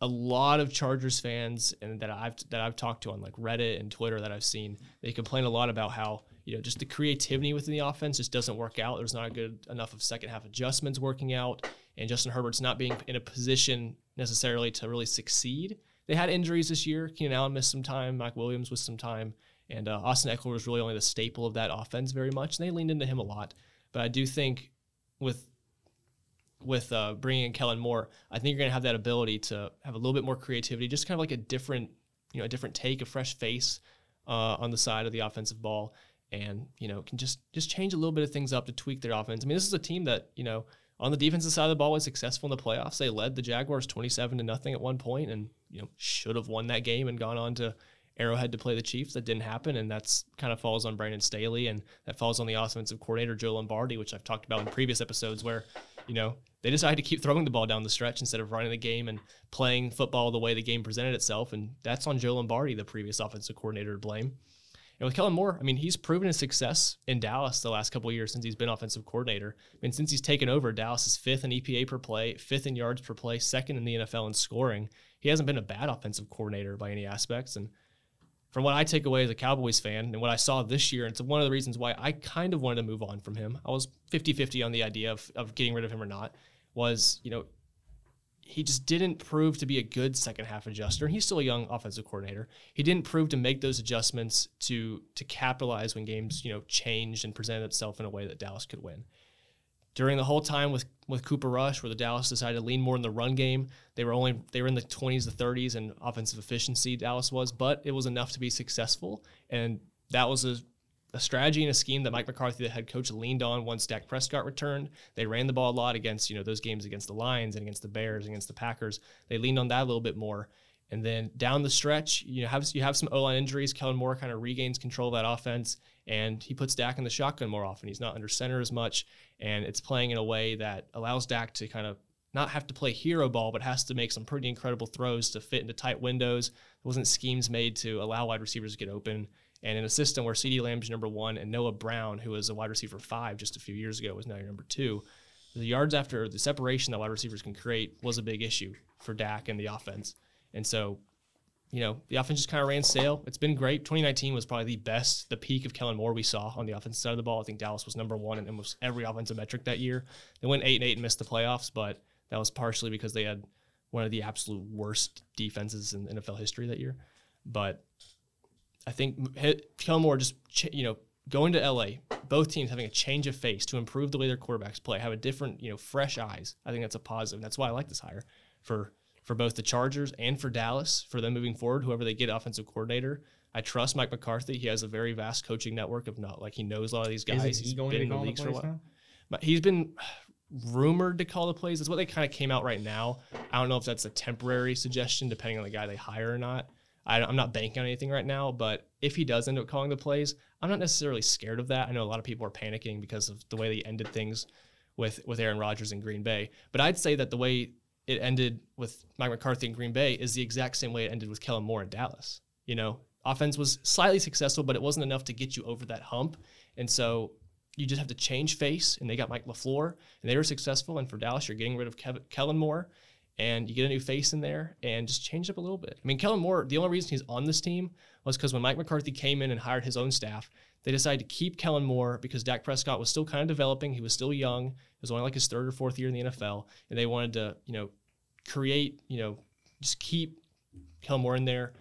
a lot of Chargers fans and that I've that I've talked to on like Reddit and Twitter that I've seen, they complain a lot about how you know just the creativity within the offense just doesn't work out. There's not good enough of second half adjustments working out, and Justin Herbert's not being in a position necessarily to really succeed. They had injuries this year. Keenan Allen missed some time. Mike Williams was some time. And uh, Austin Ekeler was really only the staple of that offense very much. And they leaned into him a lot. But I do think with with uh, bringing in Kellen Moore, I think you're going to have that ability to have a little bit more creativity, just kind of like a different, you know, a different take, a fresh face uh, on the side of the offensive ball, and you know can just just change a little bit of things up to tweak their offense. I mean, this is a team that you know on the defensive side of the ball was successful in the playoffs. They led the Jaguars 27 to nothing at one point, and you know should have won that game and gone on to Arrowhead to play the Chiefs. That didn't happen, and that's kind of falls on Brandon Staley, and that falls on the offensive coordinator Joe Lombardi, which I've talked about in previous episodes, where you know they decided to keep throwing the ball down the stretch instead of running the game and playing football the way the game presented itself, and that's on Joe Lombardi, the previous offensive coordinator, to blame. And with Kellen Moore, I mean, he's proven his success in Dallas the last couple years since he's been offensive coordinator. I mean, since he's taken over, Dallas is fifth in EPA per play, fifth in yards per play, second in the NFL in scoring. He hasn't been a bad offensive coordinator by any aspects. And from what I take away as a Cowboys fan and what I saw this year, and it's one of the reasons why I kind of wanted to move on from him. I was 50 50 on the idea of, of getting rid of him or not. Was, you know, he just didn't prove to be a good second half adjuster. He's still a young offensive coordinator. He didn't prove to make those adjustments to to capitalize when games, you know, changed and presented itself in a way that Dallas could win. During the whole time with with Cooper Rush, where the Dallas decided to lean more in the run game, they were only they were in the 20s to 30s and offensive efficiency. Dallas was, but it was enough to be successful, and that was a a strategy and a scheme that Mike McCarthy, the head coach, leaned on once Dak Prescott returned. They ran the ball a lot against you know those games against the Lions and against the Bears, against the Packers. They leaned on that a little bit more. And then down the stretch, you have you have some O line injuries. Kellen Moore kind of regains control of that offense, and he puts Dak in the shotgun more often. He's not under center as much, and it's playing in a way that allows Dak to kind of not have to play hero ball, but has to make some pretty incredible throws to fit into tight windows. There wasn't schemes made to allow wide receivers to get open. And in a system where CeeDee Lamb's number one and Noah Brown, who was a wide receiver five just a few years ago, was now your number two, the yards after the separation that wide receivers can create was a big issue for Dak and the offense. And so, you know, the offense just kind of ran stale. It's been great. 2019 was probably the best, the peak of Kellen Moore we saw on the offensive side of the ball. I think Dallas was number one in almost every offensive metric that year. They went eight and eight and missed the playoffs, but that was partially because they had one of the absolute worst defenses in NFL history that year. But I think Kellen Moore just, you know, going to LA, both teams having a change of face to improve the way their quarterbacks play, have a different, you know, fresh eyes. I think that's a positive. That's why I like this hire for for both the Chargers and for Dallas for them moving forward. Whoever they get offensive coordinator, I trust Mike McCarthy. He has a very vast coaching network of not like he knows a lot of these guys. Is he He's going been to in the call the leagues for a while. But he's been rumored to call the plays. That's what they kind of came out right now. I don't know if that's a temporary suggestion, depending on the guy they hire or not. I, am not banking on anything right now, but if he does end up calling the plays, I'm not necessarily scared of that. I know a lot of people are panicking because of the way they ended things with with Aaron Rodgers in Green Bay. But I'd say that the way it ended with Mike McCarthy in Green Bay is the exact same way it ended with Kellen Moore in Dallas. You know, offense was slightly successful, but it wasn't enough to get you over that hump. And so you just have to change face. And they got Mike LaFleur, and they were successful. And for Dallas, you're getting rid of Kellen Moore, and you get a new face in there and just change up a little bit. I mean, Kellen Moore, the only reason he's on this team was because when Mike McCarthy came in and hired his own staff, they decided to keep Kellen Moore because Dak Prescott was still kind of developing. He was still young. It was only like his third or fourth year in the NFL, and they wanted to, you know, create, you know, just keep Kellen Moore in there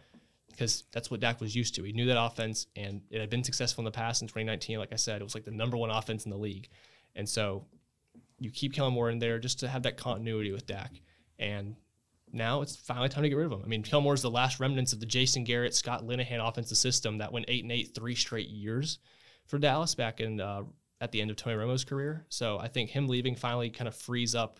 because that's what Dak was used to. He knew that offense, and it had been successful in the past. In 2019, like I said, it was like the number one offense in the league, and so you keep Kellen Moore in there just to have that continuity with Dak. And now it's finally time to get rid of him. I mean, Kellen Moore's the last remnants of the Jason Garrett, Scott Linehan offensive system that went eight and eight three straight years for Dallas back in uh, at the end of Tony Romo's career. So I think him leaving finally kind of frees up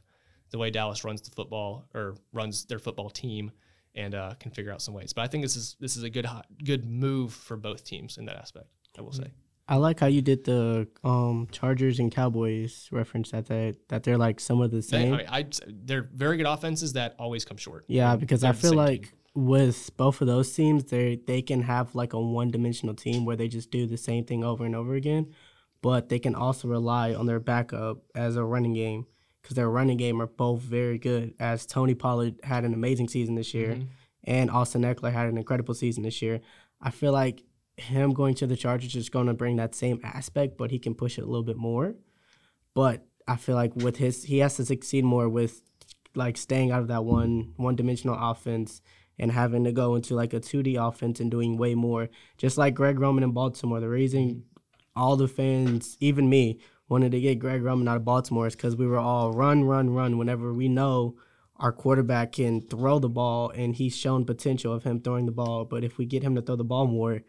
the way Dallas runs the football or runs their football team and uh, can figure out some ways. But I think this is this is a good hot, good move for both teams in that aspect. I will say. I like how you did the um, Chargers and Cowboys reference that they that they're like some of the They, same. I I, they're very good offenses that always come short. yeah, because I They're the feel like team. with both of those teams, they they can have like a one dimensional team where they just do the same thing over and over again, but they can also rely on their backup as a running game because their running game are both very good. As Tony Pollard had an amazing season this year, Mhm. and Austin Ekeler had an incredible season this year. I feel like him going to the Chargers is going to bring that same aspect, but he can push it a little bit more. But I feel like with his, he has to succeed more with like staying out of that one one dimensional offense and having to go into like a 2D offense and doing way more. Just like Greg Roman in Baltimore, the reason all the fans, even me, wanted to get Greg Roman out of Baltimore is because we were all run, run, run whenever we know our quarterback can throw the ball and he's shown potential of him throwing the ball. But if we get him to throw the ball more,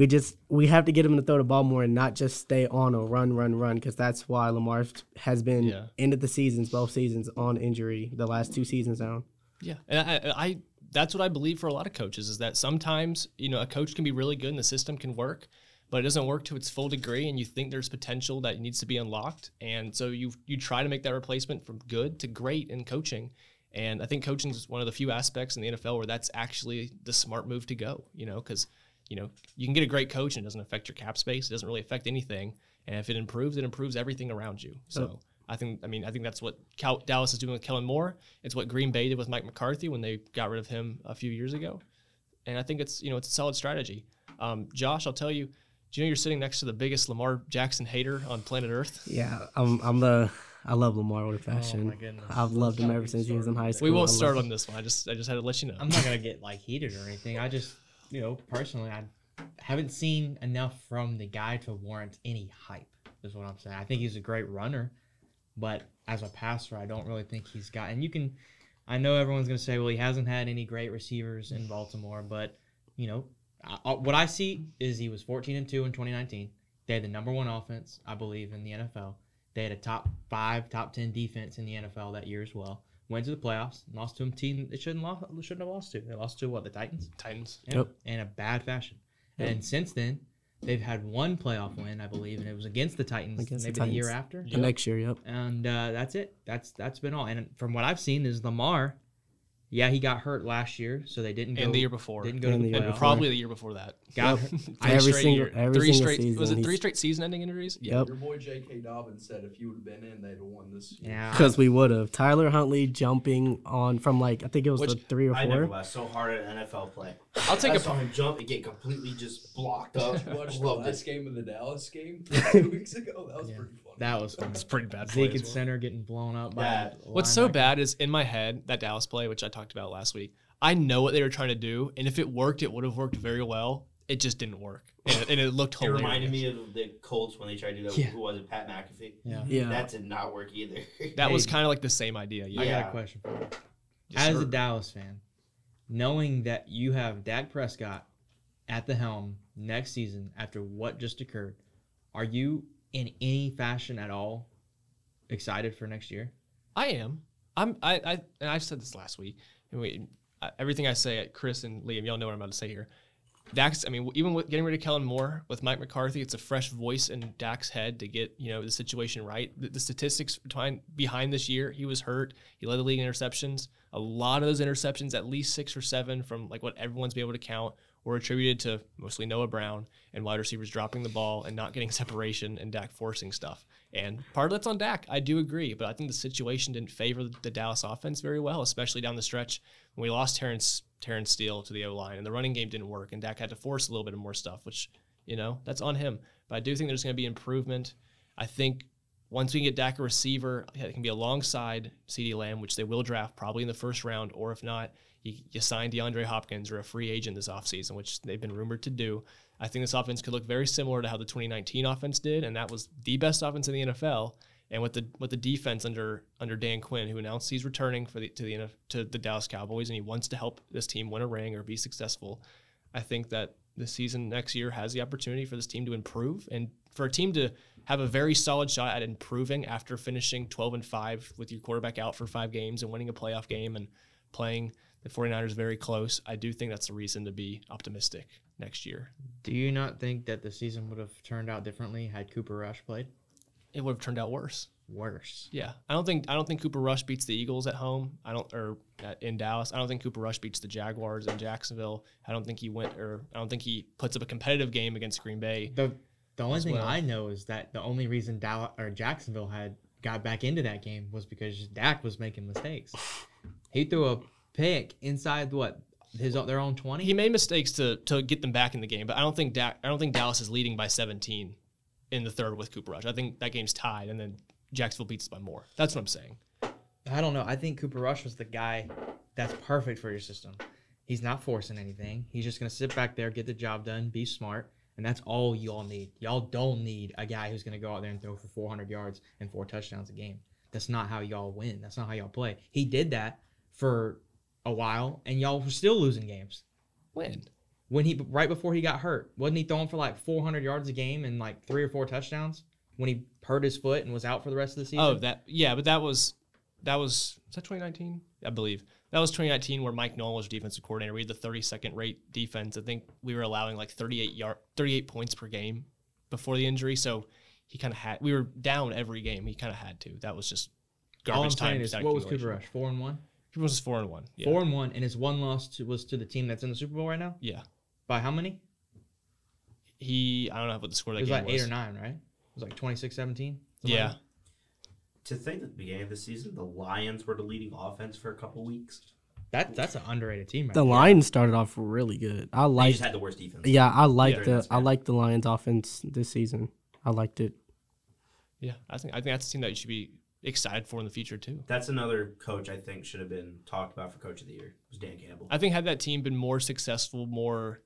we just we have to get him to throw the ball more and not just stay on a run, run, run because that's why Lamar has been Yeah. ended the seasons, both seasons on injury, the last two seasons now. Yeah, and I, I that's what I believe for a lot of coaches is that sometimes you know a coach can be really good and the system can work, but it doesn't work to its full degree, and you think there's potential that needs to be unlocked, and so you you try to make that replacement from good to great in coaching. And I think coaching is one of the few aspects in the NFL where that's actually the smart move to go. You know, because you know you can get a great coach and it doesn't affect your cap space, it doesn't really affect anything, and if it improves, it improves everything around you. So. I think I mean I think that's what Cal- Dallas is doing with Kellen Moore. It's what Green Bay did with Mike McCarthy when they got rid of him a few years ago, and I think it's you know it's a solid strategy. Um, Josh, I'll tell you, do you know you're sitting next to the biggest Lamar Jackson hater on planet Earth? Yeah, I'm I'm the I love Lamar with a Oh passion. my goodness. I've loved him ever since he was in high school. We won't start love on this one. I just I just had to let you know. I'm not gonna get like heated or anything. I just, you know, personally, I haven't seen enough from the guy to warrant any hype. Is what I'm saying. I think he's a great runner, but as a passer, I don't really think he's got. And you can, I know everyone's gonna say, well, he hasn't had any great receivers in Baltimore, but you know, I- what I see is he was 14 and two in 2019. They had the number one offense, I believe, in the NFL. They had a top five, top ten defense in the NFL that year as well. Went to the playoffs, lost to a team they shouldn't lost, shouldn't have lost to. They lost to what the Titans. Titans. Yeah, Yep. In a bad fashion. And since then, they've had one playoff win, I believe, and it was against the Titans Against the maybe the year Titans. after. The next year, yep. And uh, that's it. That's that's been all. And from what I've seen is Lamar. Yeah, he got hurt last year, so they didn't go. And the year before. Didn't go And to the the year playoffs. before. Probably the year before that. <laughs> Got Three Every single- year- every three single straight, Was it three straight season-ending injuries? Yep. Your boy J.K. Dobbins said if he would have been in, they'd have won this. year. Yeah, Because we would have. Tyler Huntley jumping on from like I think it was Which- the three or four. I never four. laughed so hard at an NFL play. I'll take I a. saw him jump and get completely just blocked up. Did you watch the last game of the Dallas game <laughs> two weeks ago? That was Yeah. pretty funny. That was fun. It's pretty bad. play Zeke as well. center getting blown up. Yeah. a What's so bad is in my head that Dallas play, which I talked about last week. I know what they were trying to do, and if it worked, it would have worked very well. It just didn't work, and it, and it looked It reminded me of the Colts when they tried to do that. Yeah. Who was it? Pat McAfee. Yeah. Mm-hmm. Yeah. That did not work either. <laughs> that was kind of like the same idea. I Yeah. Yeah. got a question for you. Yes, As sir. a Dallas fan, knowing that you have Dak Prescott at the helm next season after what just occurred, are you in any fashion at all excited for next year? I am. I'm. I. I. And I've said this last week. And we, I, everything I say, at Chris and Liam, y'all know what I'm about to say here. Dax. I mean, even with getting rid of Kellen Moore with Mike McCarthy, it's a fresh voice in Dak's head to get you know the situation right. The, the statistics behind behind this year, he was hurt. He led the league in interceptions. A lot of those interceptions, at least six or seven, from like what everyone's been able to count, were attributed to mostly Noah Brown and wide receivers dropping the ball and not getting <laughs> separation and Dak forcing stuff. And part of that's on Dak. I do agree, but I think the situation didn't favor the Dallas offense very well, especially down the stretch when we lost Terrence Terence Steele to the O line and the running game didn't work and Dak had to force a little bit of more stuff, which you know that's on him. But I do think there's going to be improvement. I think once we get Dak a receiver, it can be alongside CeeDee Lamb, which they will draft probably in the first round, or if not, you, you sign DeAndre Hopkins or a free agent this offseason, which they've been rumored to do. I think this offense could look very similar to how the 2019 offense did, and that was the best offense in the NFL. And with the with the defense under under Dan Quinn, who announced he's returning for the to the to the Dallas Cowboys, and he wants to help this team win a ring or be successful. I think that the season next year has the opportunity for this team to improve and for a team to have a very solid shot at improving after finishing 12 and 5 with your quarterback out for five games and winning a playoff game and playing the 49ers very close. I do think that's a reason to be optimistic next year. Do you not think that the season would have turned out differently had Cooper Rush played? It would have turned out worse. Worse. Yeah, I don't think I don't think Cooper Rush beats the Eagles at home. I don't or at, in Dallas. I don't think Cooper Rush beats the Jaguars in Jacksonville. I don't think he went or I don't think he puts up a competitive game against Green Bay. The the only thing well. I know is that the only reason Dallas or Jacksonville had got back into that game was because Dak was making mistakes. He threw a pick inside what his own, their own twenty. He made mistakes to to get them back in the game, but I don't think Dak, I don't think Dallas is leading by 17 in the third with Cooper Rush. I think that game's tied, and then Jacksonville beats us by more. That's what I'm saying. I don't know. I think Cooper Rush was the guy that's perfect for your system. He's not forcing anything. He's just gonna sit back there, get the job done, be smart, and that's all y'all need. Y'all don't need a guy who's gonna go out there and throw for 400 yards and four touchdowns a game. That's not how y'all win. That's not how y'all play. He did that for a while, and y'all were still losing games. When? When he right before he got hurt, wasn't he throwing for like 400 yards a game and like three or four touchdowns when he hurt his foot and was out for the rest of the season? Oh, that yeah, but that was that was was that 2019? I believe that was 2019 where Mike Nolan was defensive coordinator. We had the 32nd rate defense. I think we were allowing like 38 yard 38 points per game before the injury, so he kind of had we were down every game. He kind of had to. That was just garbage All I'm time. Is, what was Cooper Rush? 4 and 1? He was four and one. Yeah. Four and one, and his one loss to, was to the team that's in the Super Bowl right now. Yeah. By how many? He I don't know what the score of that was game like was. Eight or nine, right? It was like 26-17. Yeah. Like to think at the beginning of the season, the Lions were the leading offense for a couple weeks. That that's an underrated team. Right the. Lions started off really good. I liked. Just had the worst defense. Yeah, I liked the I liked the Lions offense this season. I liked it. Yeah, I think I think that's a team that you should be excited for in the future too. That's another coach I think should have been talked about for coach of the year. Was Dan Campbell. I think had that team been more successful, more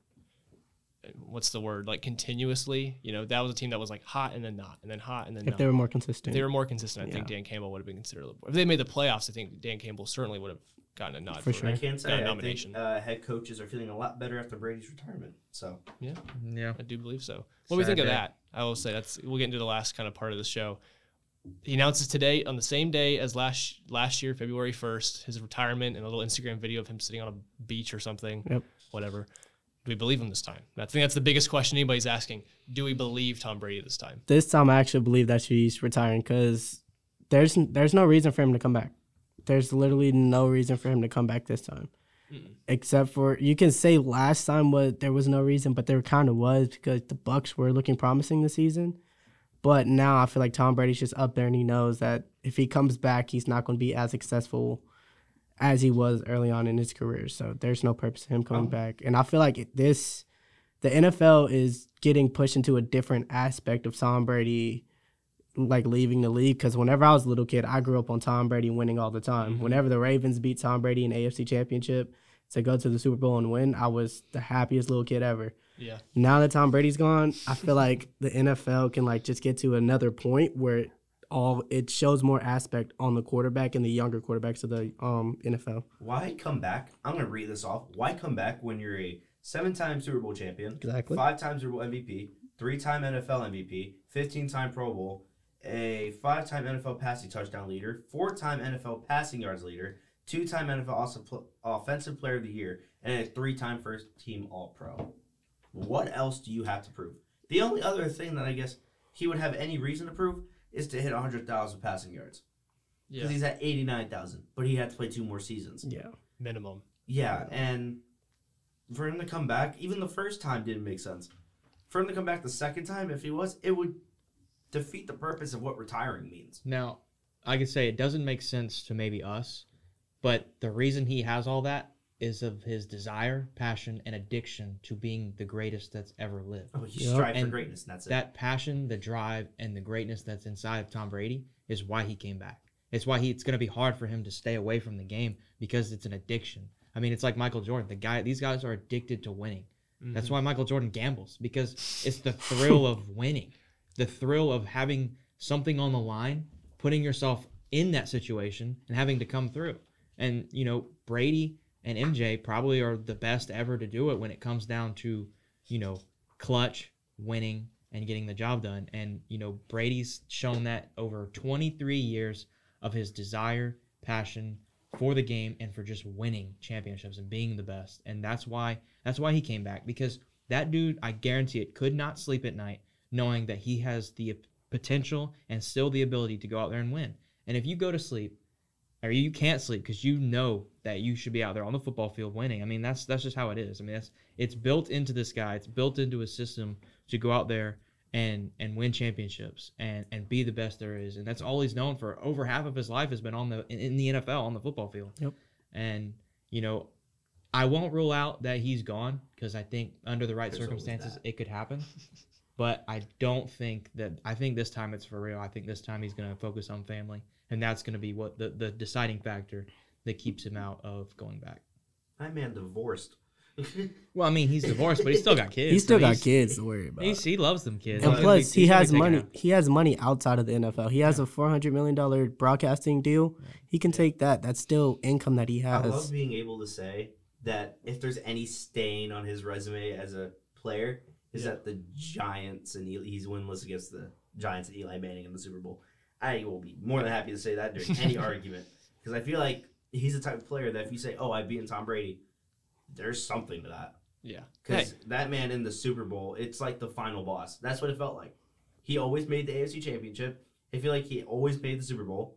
what's the word like continuously, you know, that was a team that was like hot and then not, and then hot and then If not. they were more If consistent. they were more consistent, I think Dan Campbell would have been considered. a little- If they made the playoffs, I think Dan Campbell certainly would have gotten a nod For for, sure. I can say Got a I nomination. think uh, head coaches are feeling a lot better after Brady's retirement. So Yeah. Yeah, I do believe so. What do we Sad think of that? I will say that's we'll get into the last kind of part of the show. He announces today on the same day as last last year, February first, his retirement and a little Instagram video of him sitting on a beach or something. Yep. Whatever. Do we believe him this time? I think that's the biggest question anybody's asking. Do we believe Tom Brady this time? This time, I actually believe that he's retiring because there's there's no reason for him to come back. There's literally no reason for him to come back this time, except for you can say last time was there was no reason, but there kind of was because the Bucks were looking promising this season. But now I feel like Tom Brady's just up there and he knows that if he comes back, he's not going to be as successful as he was early on in his career. So there's no purpose to him coming Oh. back. And I feel like this, the NFL is getting pushed into a different aspect of Tom Brady, like leaving the league. Because whenever I was a little kid, I grew up on Tom Brady winning all the time. Mm-hmm. Whenever the Ravens beat Tom Brady in AFC Championship to go to the Super Bowl and win, I was the happiest little kid ever Yeah. now that Tom Brady's gone, I feel like the NFL can like just get to another point where it all it shows more aspect on the quarterback and the younger quarterbacks of the um NFL. why come back? I'm gonna read this off. Why come back when you're a seven-time Super Bowl champion, Exactly. five-time Super Bowl MVP, three-time NFL MVP, 15-time Pro Bowl, a five-time NFL passing touchdown leader, four-time NFL passing yards leader, two-time NFL also Offensive Player of the Year, and a three-time First-Team All-Pro. What else do you have to prove? The only other thing that I guess he would have any reason to prove is to hit 100,000 passing yards Yeah. because he's at 89,000, but he had to play two more seasons. Yeah. Minimum. Yeah, and for him to come back, even the first time didn't make sense. For him to come back the second time, if he was, it would defeat the purpose of what retiring means. Now, I could say it doesn't make sense to maybe us, but the reason he has all that is of his desire, passion, and addiction to being the greatest that's ever lived. Oh, he Yep. strive for And greatness, and that's it. That passion, the drive, and the greatness that's inside of Tom Brady is why he came back. It's why he, it's going to be hard for him to stay away from the game because it's an addiction. I mean, it's like Michael Jordan. The guy, these guys are addicted to winning. That's mm-hmm. why Michael Jordan gambles because it's the thrill of winning, the thrill of having something on the line, putting yourself in that situation, and having to come through. And you know, Brady and MJ probably are the best ever to do it when it comes down to, you know, clutch, winning, and getting the job done. And you know, Brady's shown that over 23 years of his desire, passion for the game and for just winning championships and being the best. And that's why that's why he came back because that dude, I guarantee it, could not sleep at night knowing that he has the potential and still the ability to go out there and win. And if you go to sleep or you can't sleep because you know that you should be out there on the football field winning. I mean, that's that's just how it is. I mean, that's it's built into this guy. It's built into his system to go out there and and win championships and and be the best there is. And that's all he's known for. Over half of his life has been on the in, in the NFL on the football field. Yep. And you know, I won't rule out that he's gone because I think under the right There's circumstances it could happen. but I don't think that I think this time it's for real. I think this time he's going to focus on family and that's going to be what the the deciding factor that keeps him out of going back. My man divorced. <laughs> Well, I mean, he's divorced, but he's still got kids. He still I mean, got he's- kids to worry about. He's, he loves them kids. and He's plus, be- he he's gonna has money. out- He has money outside of the NFL. He has a four hundred million dollar broadcasting deal. He can take that. That's still income that he has. I love being able to say that if there's any stain on his resume as a player, is Yeah. that the Giants and Eli- he's winless against the Giants and Eli Manning in the Super Bowl. I will be more than happy to say that during any <laughs> argument because I feel like he's the type of player that if you say, "Oh, I've beaten Tom Brady," there's something to that. Yeah. Because Hey, that man in the Super Bowl, it's like the final boss. That's what it felt like. He always made the AFC Championship. I feel like he always made the Super Bowl.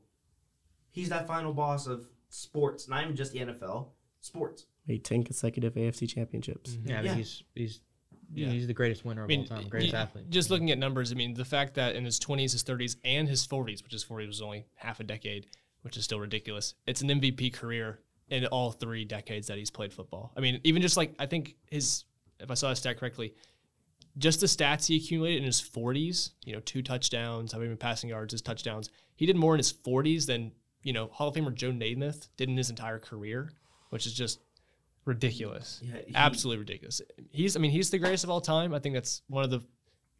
He's that final boss of sports, not even just the NFL, sports. Made ten consecutive AFC championships. Mhm. Yeah, I mean, Yeah. he's he's Yeah. he's the greatest winner I of mean, all time, greatest athlete. Just looking at numbers, I mean, the fact that in his 20s, his 30s, and his 40s, which his 40s was only half a decade, which is still ridiculous. It's an MVP career in all three decades that he's played football. I mean, even just like I think his, if I saw his stat correctly, just the stats he accumulated in his 40s, you know, two touchdowns, however many passing yards, his touchdowns, he did more in his 40s than you know Hall of Famer Joe Namath did in his entire career, which is just ridiculous Yeah, he- absolutely ridiculous. He's, I mean, he's the greatest of all time. I think that's one of the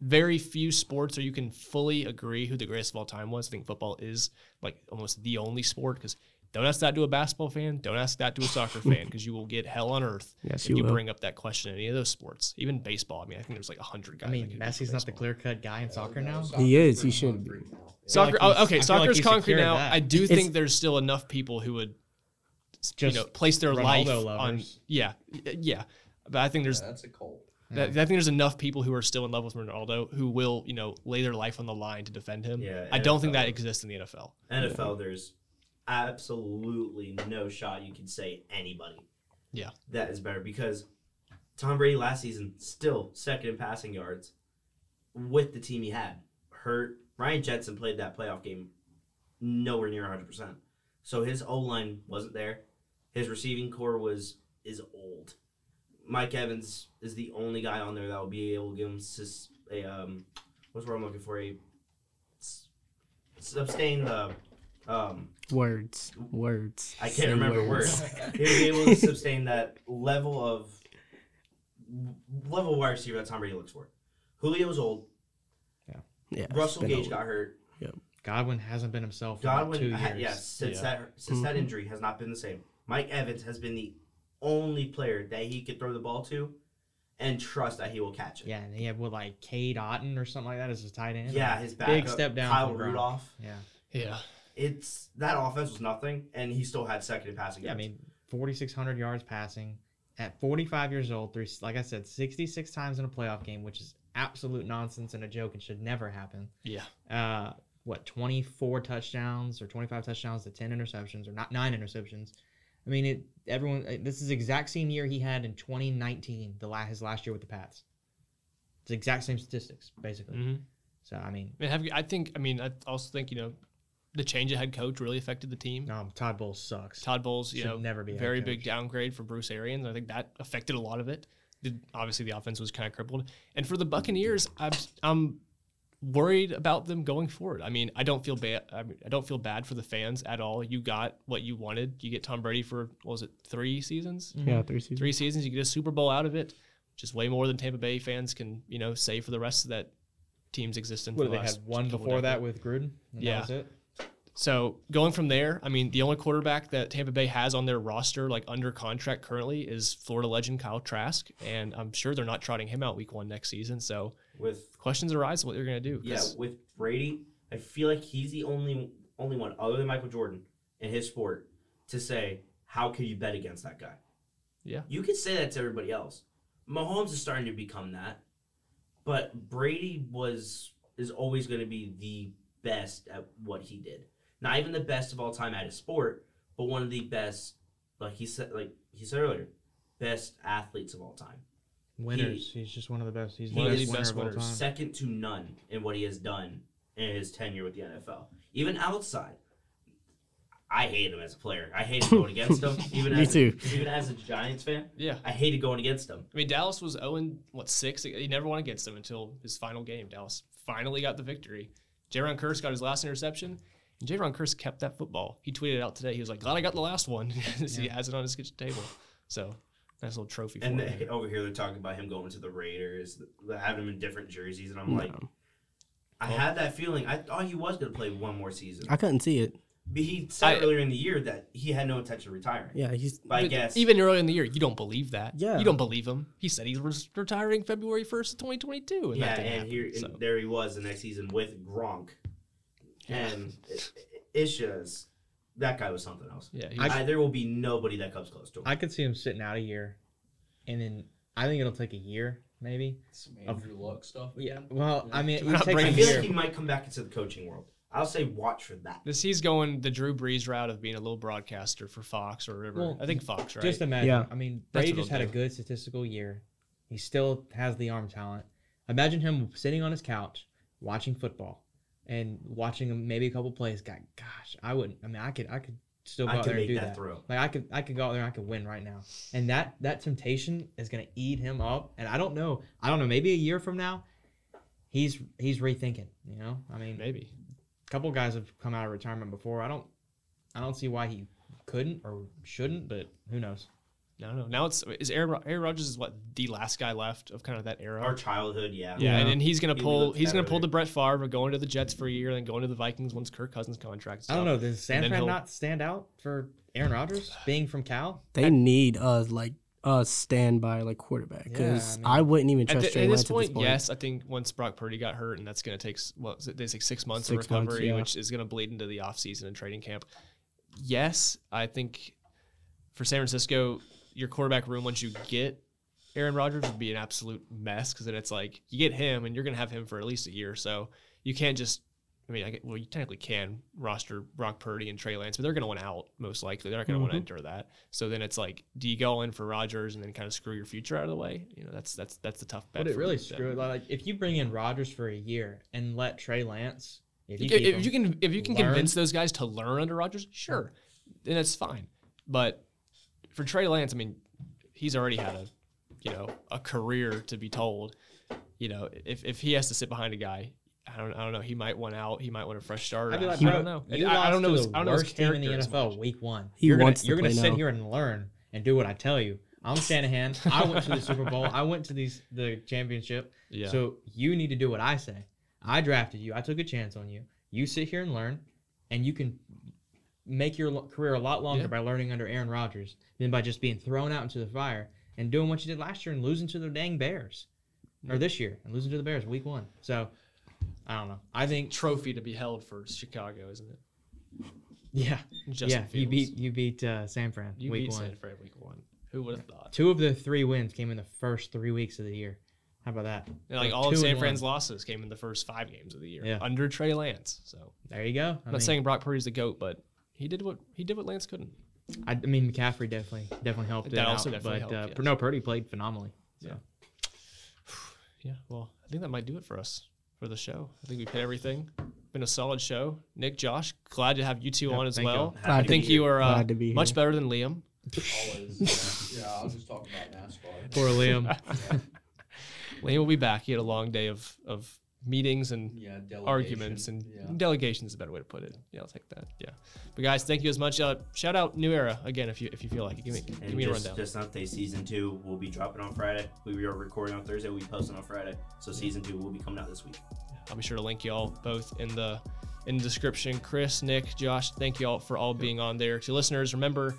very few sports where you can fully agree who the greatest of all time was. I think football is like almost the only sport because Don't ask that to a basketball fan. Don't ask that to a soccer <laughs> fan because you will get hell on earth Yes, if you you will. bring up that question in any of those sports, even baseball. I mean, I think there's like a hundred guys. I that mean, could beat Messi's not the clear cut guy in soccer now. He is, he should be. Oh, soccer. like oh, okay, feel like soccer's concrete now. that. I do It's- think there's still enough people who would, you Just know, place their Ronaldo life on. Yeah, yeah. But I think there's That's a cult. That, I think there's enough people who are still in love with Ronaldo who will, you know, lay their life on the line to defend him. Yeah, I don't think that exists in the NFL. NFL, there's absolutely no shot you can say anybody. Yeah. That is better because Tom Brady last season still second in passing yards with the team he had. Hurt. Ryan Jensen played that playoff game nowhere near 100%. So his O line wasn't there. His receiving corps was is old. Mike Evans is the only guy on there that will be able to give him sus- a um what's the word I'm looking for a s- sustain the um Words. Words. I can't Say remember words. <laughs> He'll be able to sustain that level of level of wide receiver that Tom Brady looks for. Julio's old. Yeah. Yeah. Russell Gage old. got hurt. Yep. Godwin hasn't been himself in about Godwin, two ha- years. yes, since Yeah. that since that Mhm. injury has not been the same. Mike Evans has been the only player that he could throw the ball to, and trust that he will catch it. Yeah, and he had what like Cade Otton or something like that as his tight end. Yeah, his Big backup, step down Kyle from Gronk. Rudolph. Yeah. Yeah. It's that offense was nothing, and he still had second in passing. Yeah, I mean, 4,600 yards passing at 45 years old. Through, like I said, 66 times in a playoff game, which is absolute nonsense and a joke and should never happen. Yeah. Uh, what 24 touchdowns or 25 touchdowns to 10 interceptions or not nine interceptions. I mean, it. Everyone. uh, This is the exact same year he had in 2019, the last his last year with the Pats. It's the exact same statistics, basically. hmm So I mean, I, mean, have, you- I think. I mean, I also think you know, the change of head coach really affected the team. um, Todd Bowles sucks. Todd Bowles, you Should know, never be a very big downgrade for Bruce Arians. I think that affected a lot of it. Did obviously the offense was kind of crippled, and for the Buccaneers, I'm I'm worried about them going forward. I mean, I don't feel bad. I, mean, I don't feel bad for the fans at all. You got what you wanted. You get Tom Brady for what was it three seasons? Yeah, mm-hmm. three seasons. Three seasons. You get a Super Bowl out of it, which is way more than Tampa Bay fans can you know say for the rest of that team's existence. What for they the had one before that with Gruden. and Yeah. that was it. So going from there, I mean, the only quarterback that Tampa Bay has on their roster, like under contract currently, is Florida legend Kyle Trask, and I'm sure they're not trotting him out week one next season. So with questions arise what you're going to do. Yeah, with Brady, I feel like he's the only only one other than Michael Jordan in his sport to say how can you bet against that guy. Yeah. you can say that to everybody else. Mahomes is starting to become that, but Brady was is always going to be the best at what he did. Not even the best of all time at his sport, but one of the best. Like he said, like he said earlier, best athletes of all time. Winners. He's just one of the best. He's He the best is winner best of all time. second to none in what he has done in his tenure with the NFL. Even outside, I hate him as a player. I hated going against him. <laughs> Even Me as too. A, even as a Giants fan, yeah. I hated going against him. I mean, Dallas was 0 what six. He never won against them until his final game. Dallas finally got the victory. Jayron Kearse got his last interception. And Jayron Kearse kept that football. He tweeted out today. He was like, "Glad I got the last one." <laughs> he has it on his kitchen table. So nice little trophy for And <laughs> him. over here, they're talking about him going to the Raiders, having him in different jerseys, and I'm like, No. I had that feeling. I thought he was going to play one more season. I couldn't see it. But he said I- earlier in the year that he had no intention of retiring. Yeah, he's But I guess even earlier in the year, you don't believe that. Yeah. you don't believe him. He said he was retiring February first, twenty twenty two, and yeah, that didn't and happen. here so. and there he was the next season with Gronk, Yeah. and it, it's just that guy was something else. yeah, he I- was- I, there will be nobody that comes close to him. I could see him sitting out a year, and then I think it'll take a year, maybe. Some Andrew Luck stuff. Yeah. again. Well, I mean, it We're would not take a bringing I feel year. like he might come back into the coaching world. I'll say watch for that. this he's going the Drew Brees route of being a little broadcaster for Fox or whatever. Well, I think Fox, right? Just imagine. Yeah. I mean, That's Brady what just he'll had a do. good statistical year. He still has the arm talent. Imagine him sitting on his couch watching football and watching him maybe a couple plays. God, gosh, I wouldn't. I mean, I could, I could still go I out there and do that that. throw. Like I could, I could go out there and I could win right now. And that that temptation is gonna eat him up. And I don't know. I don't know. Maybe a year from now, he's he's rethinking. You know, I mean, maybe. a couple guys have come out of retirement before. I don't I don't see why he couldn't or shouldn't, but who knows? No, no. Now it's is Aaron, Aaron Rodgers is what the last guy left of kind of that era. Our childhood, yeah. yeah, Yeah. and then he's gonna He pull. looked He's gonna pull the Brett Favre going to the Jets for a year, then going to the Vikings once Kirk Cousins contract. I don't know. Does San And then Fran not stand out for Aaron Rodgers <sighs> being from Cal? They need a like a standby like quarterback because I I, mean- wouldn't even At, trust the- Trey at this point, at this point. yes, I think once Brock Purdy got hurt, and that's going to take s- what was it, they say six months Six of months, recovery, yeah. which is going to bleed into the offseason and training camp. Yes, I think for San Francisco, your quarterback room once you get Aaron Rodgers would be an absolute mess because then it's like you get him and you're going to have him for at least a year, so you can't just. I mean, I get, well, you technically can roster Brock Purdy and Trey Lance, but they're going to want out most likely. They're not going to want to mm-hmm. enter that. So then it's like, do you go in for Rodgers and then kind of screw your future out of the way? You know, that's that's that's the tough bet. Would it really screw it? Like if you bring in Rodgers for a year and let Trey Lance, if you, If, if you can, if you can learn. convince those guys to learn under Rodgers, sure, then that's fine. But for Trey Lance, I mean, he's already had a, you know, a career to be told. You know, if, if he has to sit behind a guy, I don't, I don't know. He might want out. He might want a fresh start. I'd be I, like, I don't know. You I, I don't know. lost His, to I don't the know his worst team in the NFL much. week one. He you're wants gonna, to you're gonna sit here and learn and do what I tell you. I'm Shanahan. I went to the Super Bowl. I went to these the championship. Yeah. So you need to do what I say. I drafted you. I took a chance on you. You sit here and learn, and you can make your lo- career a lot longer Yeah. by learning under Aaron Rodgers than by just being thrown out into the fire and doing what you did last year and losing to the dang Bears, or this year and losing to the Bears week one. So I don't know. I think trophy to be held for Chicago, isn't it? yeah, Justin yeah. You beat you beat uh, San Fran you week beat one. San Fran week one. Who would have thought? Two of the three wins came in the first three weeks of the year. How about that? And like So all of San Fran's one. losses came in the first five games of the year Yeah. under Trey Lance. So There you go. I I'm not saying Brock Purdy's the goat, but he did what he did what Lance couldn't. I, I mean McCaffrey definitely definitely helped That it also out, definitely but helped, uh, yes. no, Purdy played phenomenally. So. <sighs> Yeah, well, I think that might do it for us for the show. I think we've hit everything. Been a solid show. Nick, Josh, glad to have you two Yeah, on as thank you. well. I think you are uh, be much better than Liam. Always. yeah, I was just talking about NASCAR. Poor Liam. <laughs> Liam will be back. He had a long day of of meetings and Yeah, arguments and yeah. delegation is a better way to put it. Yeah, I'll take that. Yeah, but guys, thank you as much. Uh, shout out New Era again if you if you feel like it. Give me give And me a just, rundown. just an update, season two will be dropping on Friday. We are recording on Thursday. We'll be posting on Friday. So season two will be coming out this week. I'll be sure to link y'all both in the in the description. Chris, Nick, Josh, thank you all for all being on there. To listeners, remember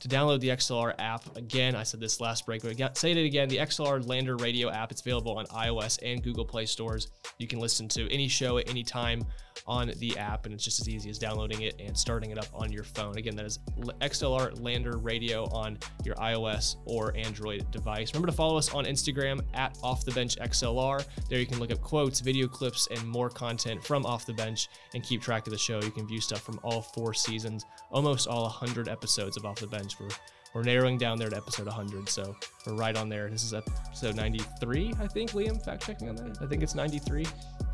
to download the XLR app. Again, I said this last break, but got say it again. The XLR Lander Radio app. It's available on iOS and Google Play stores. You can listen to any show at any time on the app, and it's just as easy as downloading it and starting it up on your phone. Again, that is XLR Lander Radio on your iOS or Android device. Remember to follow us on Instagram at Off the Bench XLR. There you can look up quotes, video clips, and more content from Off the Bench and keep track of the show. You can view stuff from all four seasons, almost all 100 episodes of Off the Bench. We're we're narrowing down there to episode 100, so we're right on there. This is episode 93, I think. Liam, fact checking on that. I think it's 93.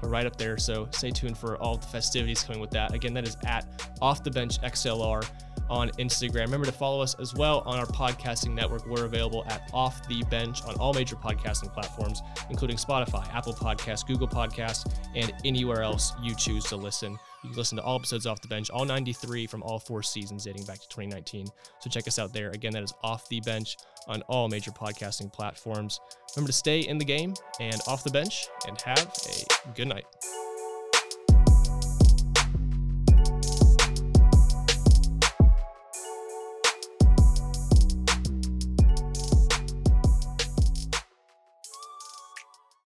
We're right up there, so stay tuned for all the festivities coming with that. Again, that is at Off the Bench XLR on Instagram. Remember to follow us as well on our podcasting network. We're available at Off the Bench on all major podcasting platforms, including Spotify, Apple Podcasts, Google Podcasts, and anywhere else you choose to listen. You can listen to all episodes off the bench, all 93 from all four seasons dating back to 2019. So check us out there. Again, that is off the bench on all major podcasting platforms. Remember to stay in the game and off the bench, and have a good night.